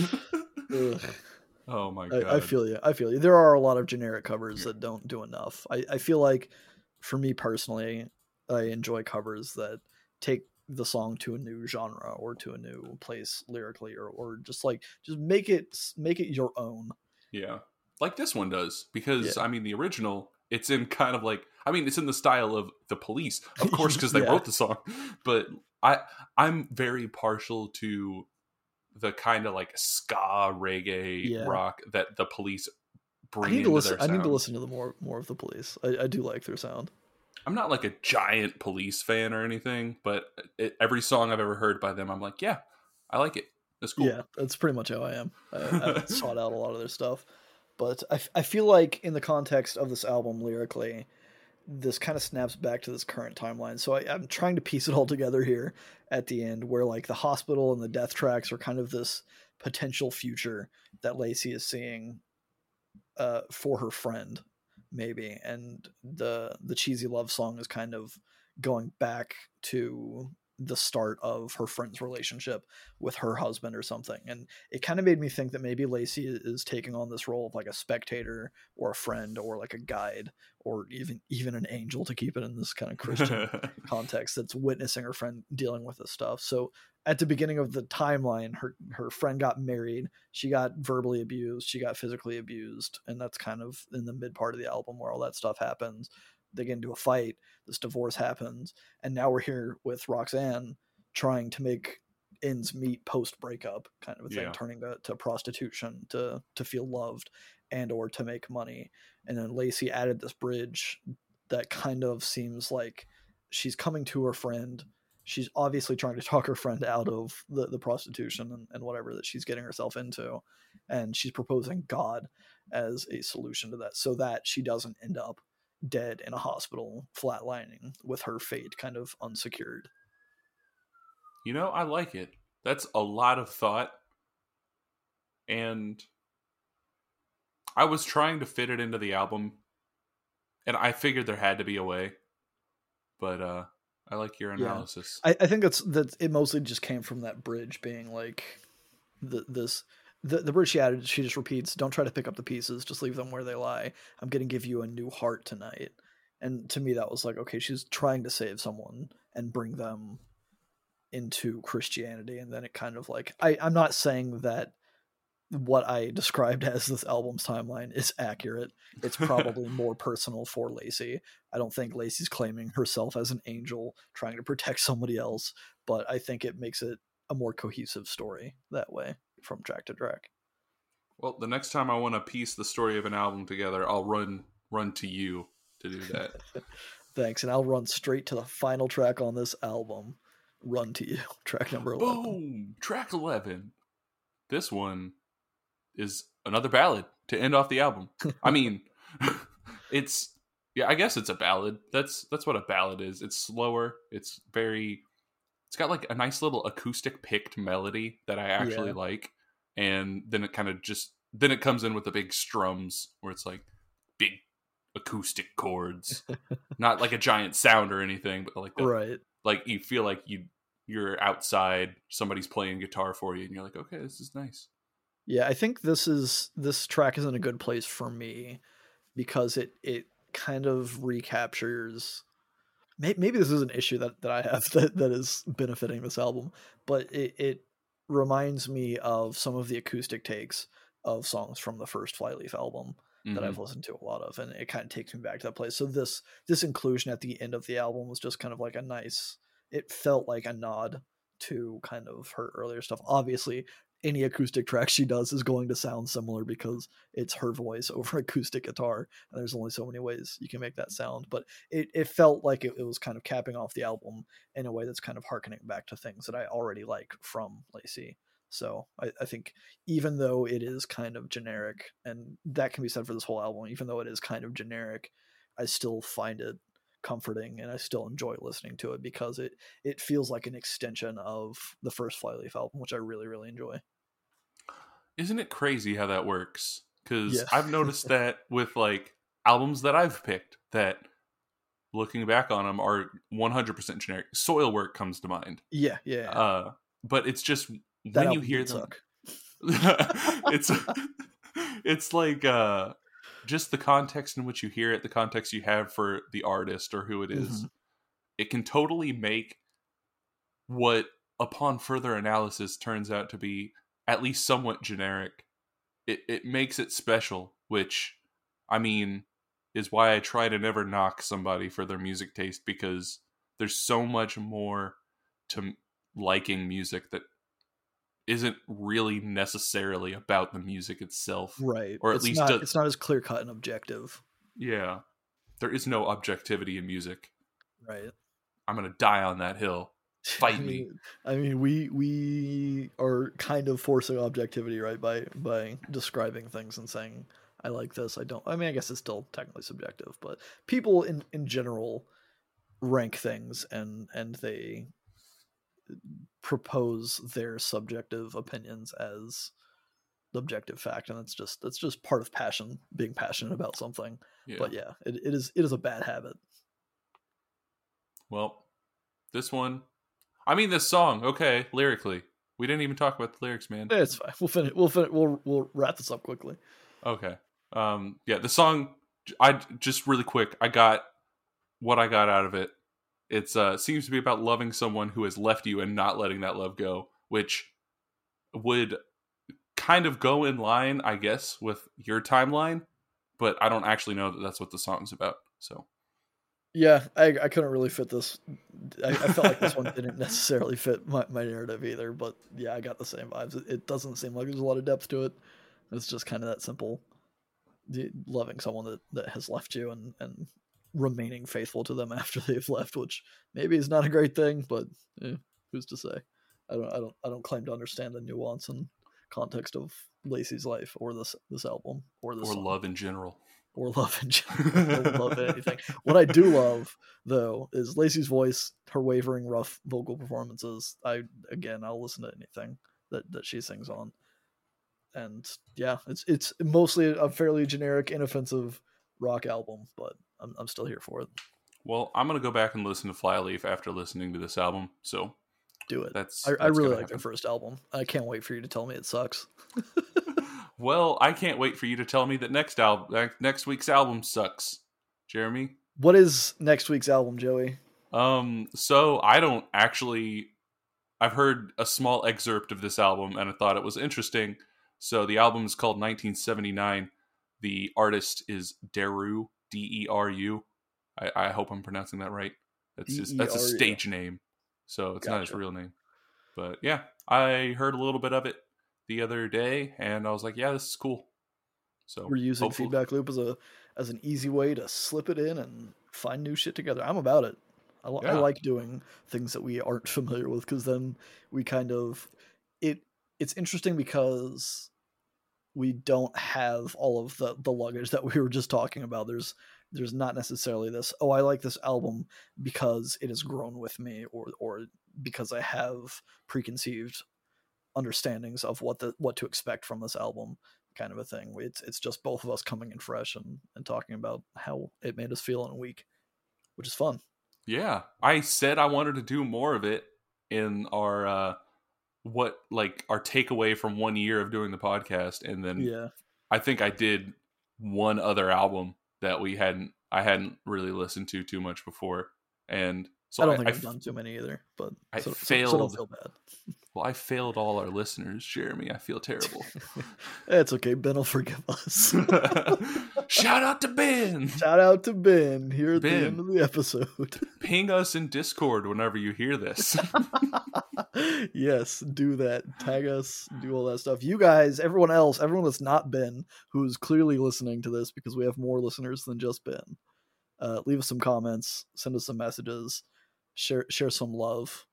Oh my god. I, I feel you. I feel you. There are a lot of generic covers that don't do enough. I, I feel like, for me personally, I enjoy covers that take the song to a new genre or to a new place lyrically, or, or just like just make it make it your own. Yeah. Like this one does. Because, Yeah. I mean, the original, it's in kind of like, I mean, it's in the style of the police, of course, because they Yeah. wrote the song. But I, I'm very partial to the kind of like ska reggae Yeah. rock that the police I bring need into to listen. I need to listen to the more more of the police. I, I do like their sound. I'm not like a giant police fan or anything, but it, every song I've ever heard by them, I'm like, yeah, I like it. that's cool. Yeah, that's pretty much how I am. I, I sought out a lot of their stuff, but I, I feel like in the context of this album lyrically, this kind of snaps back to this current timeline. So I, I'm trying to piece it all together here at the end, where like the hospital and the death tracks are kind of this potential future that Lacey is seeing uh, for her friend, maybe, and the the cheesy love song is kind of going back to the start of her friend's relationship with her husband or something. And it kind of made me think that maybe Lacey is taking on this role of like a spectator or a friend or like a guide or even even an angel to keep it in this kind of Christian context that's witnessing her friend dealing with this stuff. So at the beginning of the timeline, her her friend got married, she got verbally abused, she got physically abused, and that's kind of in the mid part of the album where all that stuff happens. They get into a fight, this divorce happens, and now we're here with Roxanne trying to make ends meet post breakup kind of a thing, Yeah. turning to, to prostitution to to feel loved and or to make money. And then Lacey added this bridge that kind of seems like she's coming to her friend. She's obviously trying to talk her friend out of the, the prostitution and, and whatever that she's getting herself into. And she's proposing God as a solution to that so that she doesn't end up dead in a hospital flatlining with her fate kind of unsecured. You know, I like it. That's a lot of thought. And I was trying to fit it into the album. And I figured there had to be a way. But uh I like your Yeah. analysis. I, I think that's that it mostly just came from that bridge being like the, this the, the bridge she added she just repeats don't try to pick up the pieces just leave them where they lie. I'm going to give you a new heart tonight. And to me that was like okay she's trying to save someone and bring them into christianity. And then it kind of like I, i'm not saying that what i described as this album's timeline is accurate. It's probably more personal for lacey. I don't think Lacey's claiming herself as an angel trying to protect somebody else, but I think it makes it a more cohesive story that way from track to track. Well, the next time I want to piece the story of an album together, I'll run run to you to do that. Thanks, and I'll run straight to the final track on this album. Run to you, track number eleven. Boom, track eleven. This one is another ballad to end off the album. I mean, it's yeah, I guess it's a ballad. That's that's what a ballad is. It's slower. It's very. It's got like a nice little acoustic picked melody that I actually Yeah. like, and then it kind of just then it comes in with the big strums where it's like big acoustic chords, not like a giant sound or anything, but like the, Right. like you feel like you you're outside, somebody's playing guitar for you, and you're like, okay, this is nice. Yeah, I think this is this track is in a good place for me because it it kind of recaptures. May- Maybe this is an issue that, that I have that, that is benefiting this album, but it, it reminds me of some of the acoustic takes of songs from the first Flyleaf album that Mhm. I've listened to a lot of, and it kind of takes me back to that place. So this this inclusion at the end of the album was just kind of like a nice. It felt like a nod to kind of her earlier stuff. Obviously, any acoustic track she does is going to sound similar because it's her voice over acoustic guitar, and there's only so many ways you can make that sound. But it, it felt like it, it was kind of capping off the album in a way that's kind of harkening back to things that I already like from Lacey. So I, I think even though it is kind of generic, and that can be said for this whole album, even though it is kind of generic, I still find it comforting and I still enjoy listening to it because it it feels like an extension of the first Flyleaf album, which I really really enjoy. Isn't it crazy how that works? Because Yeah. I've noticed that with like albums that I've picked that looking back on them are 100% generic. Soilwork comes to mind. Yeah, yeah. Uh, but it's just that when you hear them, it's it's like uh just the context in which you hear it the context you have for the artist or who it is, Mhm. it can totally make what upon further analysis turns out to be at least somewhat generic it it makes it special which i mean is why i try to never knock somebody for their music taste because there's so much more to liking music that isn't really necessarily about the music itself. Right. Or at it's least not, do- it's not as clear cut and objective. Yeah. There is no objectivity in music. Right. I'm going to die on that hill. Fight I me. mean, I mean, we we are kind of forcing objectivity, right, by by describing things and saying I like this, I don't. I mean, I guess it's still technically subjective, but people in in general rank things and and they propose their subjective opinions as the objective fact, and it's just that's just part of passion, being passionate about something. Yeah. But yeah, it, it is it is a bad habit. Well, this one. I mean, this song. Okay, lyrically, we didn't even talk about the lyrics, man. It's fine. We'll finish. We'll fin- We'll we'll wrap this up quickly. Okay. Um. Yeah. The song. I just really quick. I got what I got out of it. It's uh seems to be about loving someone who has left you and not letting that love go, which would kind of go in line, I guess, with your timeline. But I don't actually know that that's what the song's about. So Yeah, I, I couldn't really fit this. I, I felt like this one didn't necessarily fit my, my narrative either, but yeah, I got the same vibes. It, it doesn't seem like there's a lot of depth to it. It's just kind of that simple, loving someone that, that has left you and, and remaining faithful to them after they've left, which maybe is not a great thing, but eh, who's to say? I don't I don't I don't claim to understand the nuance and context of Lacey's life or this this album or this or song love in general. Or love in general. I love anything. What I do love though is Lacey's voice, her wavering, rough vocal performances. I again, I'll listen to anything that that she sings on. And yeah, it's it's mostly a fairly generic, inoffensive rock album, but I'm I'm still here for it. Well, I'm gonna go back and listen to Flyleaf after listening to this album. So Do it. that's. I, I really like their first album. I can't wait for you to tell me it sucks. well, I can't wait for you to tell me that next album, next week's album sucks, Jeremy. What is next week's album, Joey? Um, so I don't actually. I've heard a small excerpt of this album and I thought it was interesting. So the album is called 1979. The artist is Deru, D E R U. I, I hope I'm pronouncing that right. That's just that's a stage name, so it's not his real name. But yeah, I heard a little bit of it. The other day, and I was like, "Yeah, this is cool." So we're using hopefully- feedback loop as a as an easy way to slip it in and find new shit together. I'm about it. I, li- I like doing things that we aren't familiar with because then we kind of it. It's interesting because we don't have all of the the luggage that we were just talking about. There's there's not necessarily this. Oh, I like this album because it has grown with me, or or because I have preconceived understandings of what the what to expect from this album kind of a thing. It's it's just both of us coming in fresh and, and talking about how it made us feel in a week, which is fun. Yeah, I said I wanted to do more of it in our uh what like our takeaway from one year of doing the podcast, and then Yeah, I think I did one other album that we hadn't I hadn't really listened to too much before, and so I don't I, think I've done too many either. But I so, so- so don't failed. feel bad. well, I failed all our listeners, Jeremy. I feel terrible. It's okay. Ben will forgive us. Shout out to Ben. Shout out to Ben here at the end of the episode. Ping us in Discord whenever you hear this. yes, do that. Tag us, do all that stuff. You guys, everyone else, everyone that's not Ben, who's clearly listening to this because we have more listeners than just Ben. Uh, leave us some comments, send us some messages, share share some love.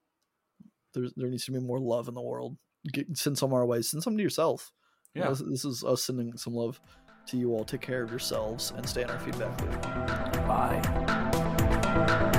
There's there needs to be more love in the world. Get, send some our way. Send some to yourself. You know, Yeah. this, this is us sending some love to you all. Take care of yourselves and stay in our feedback loop. Bye.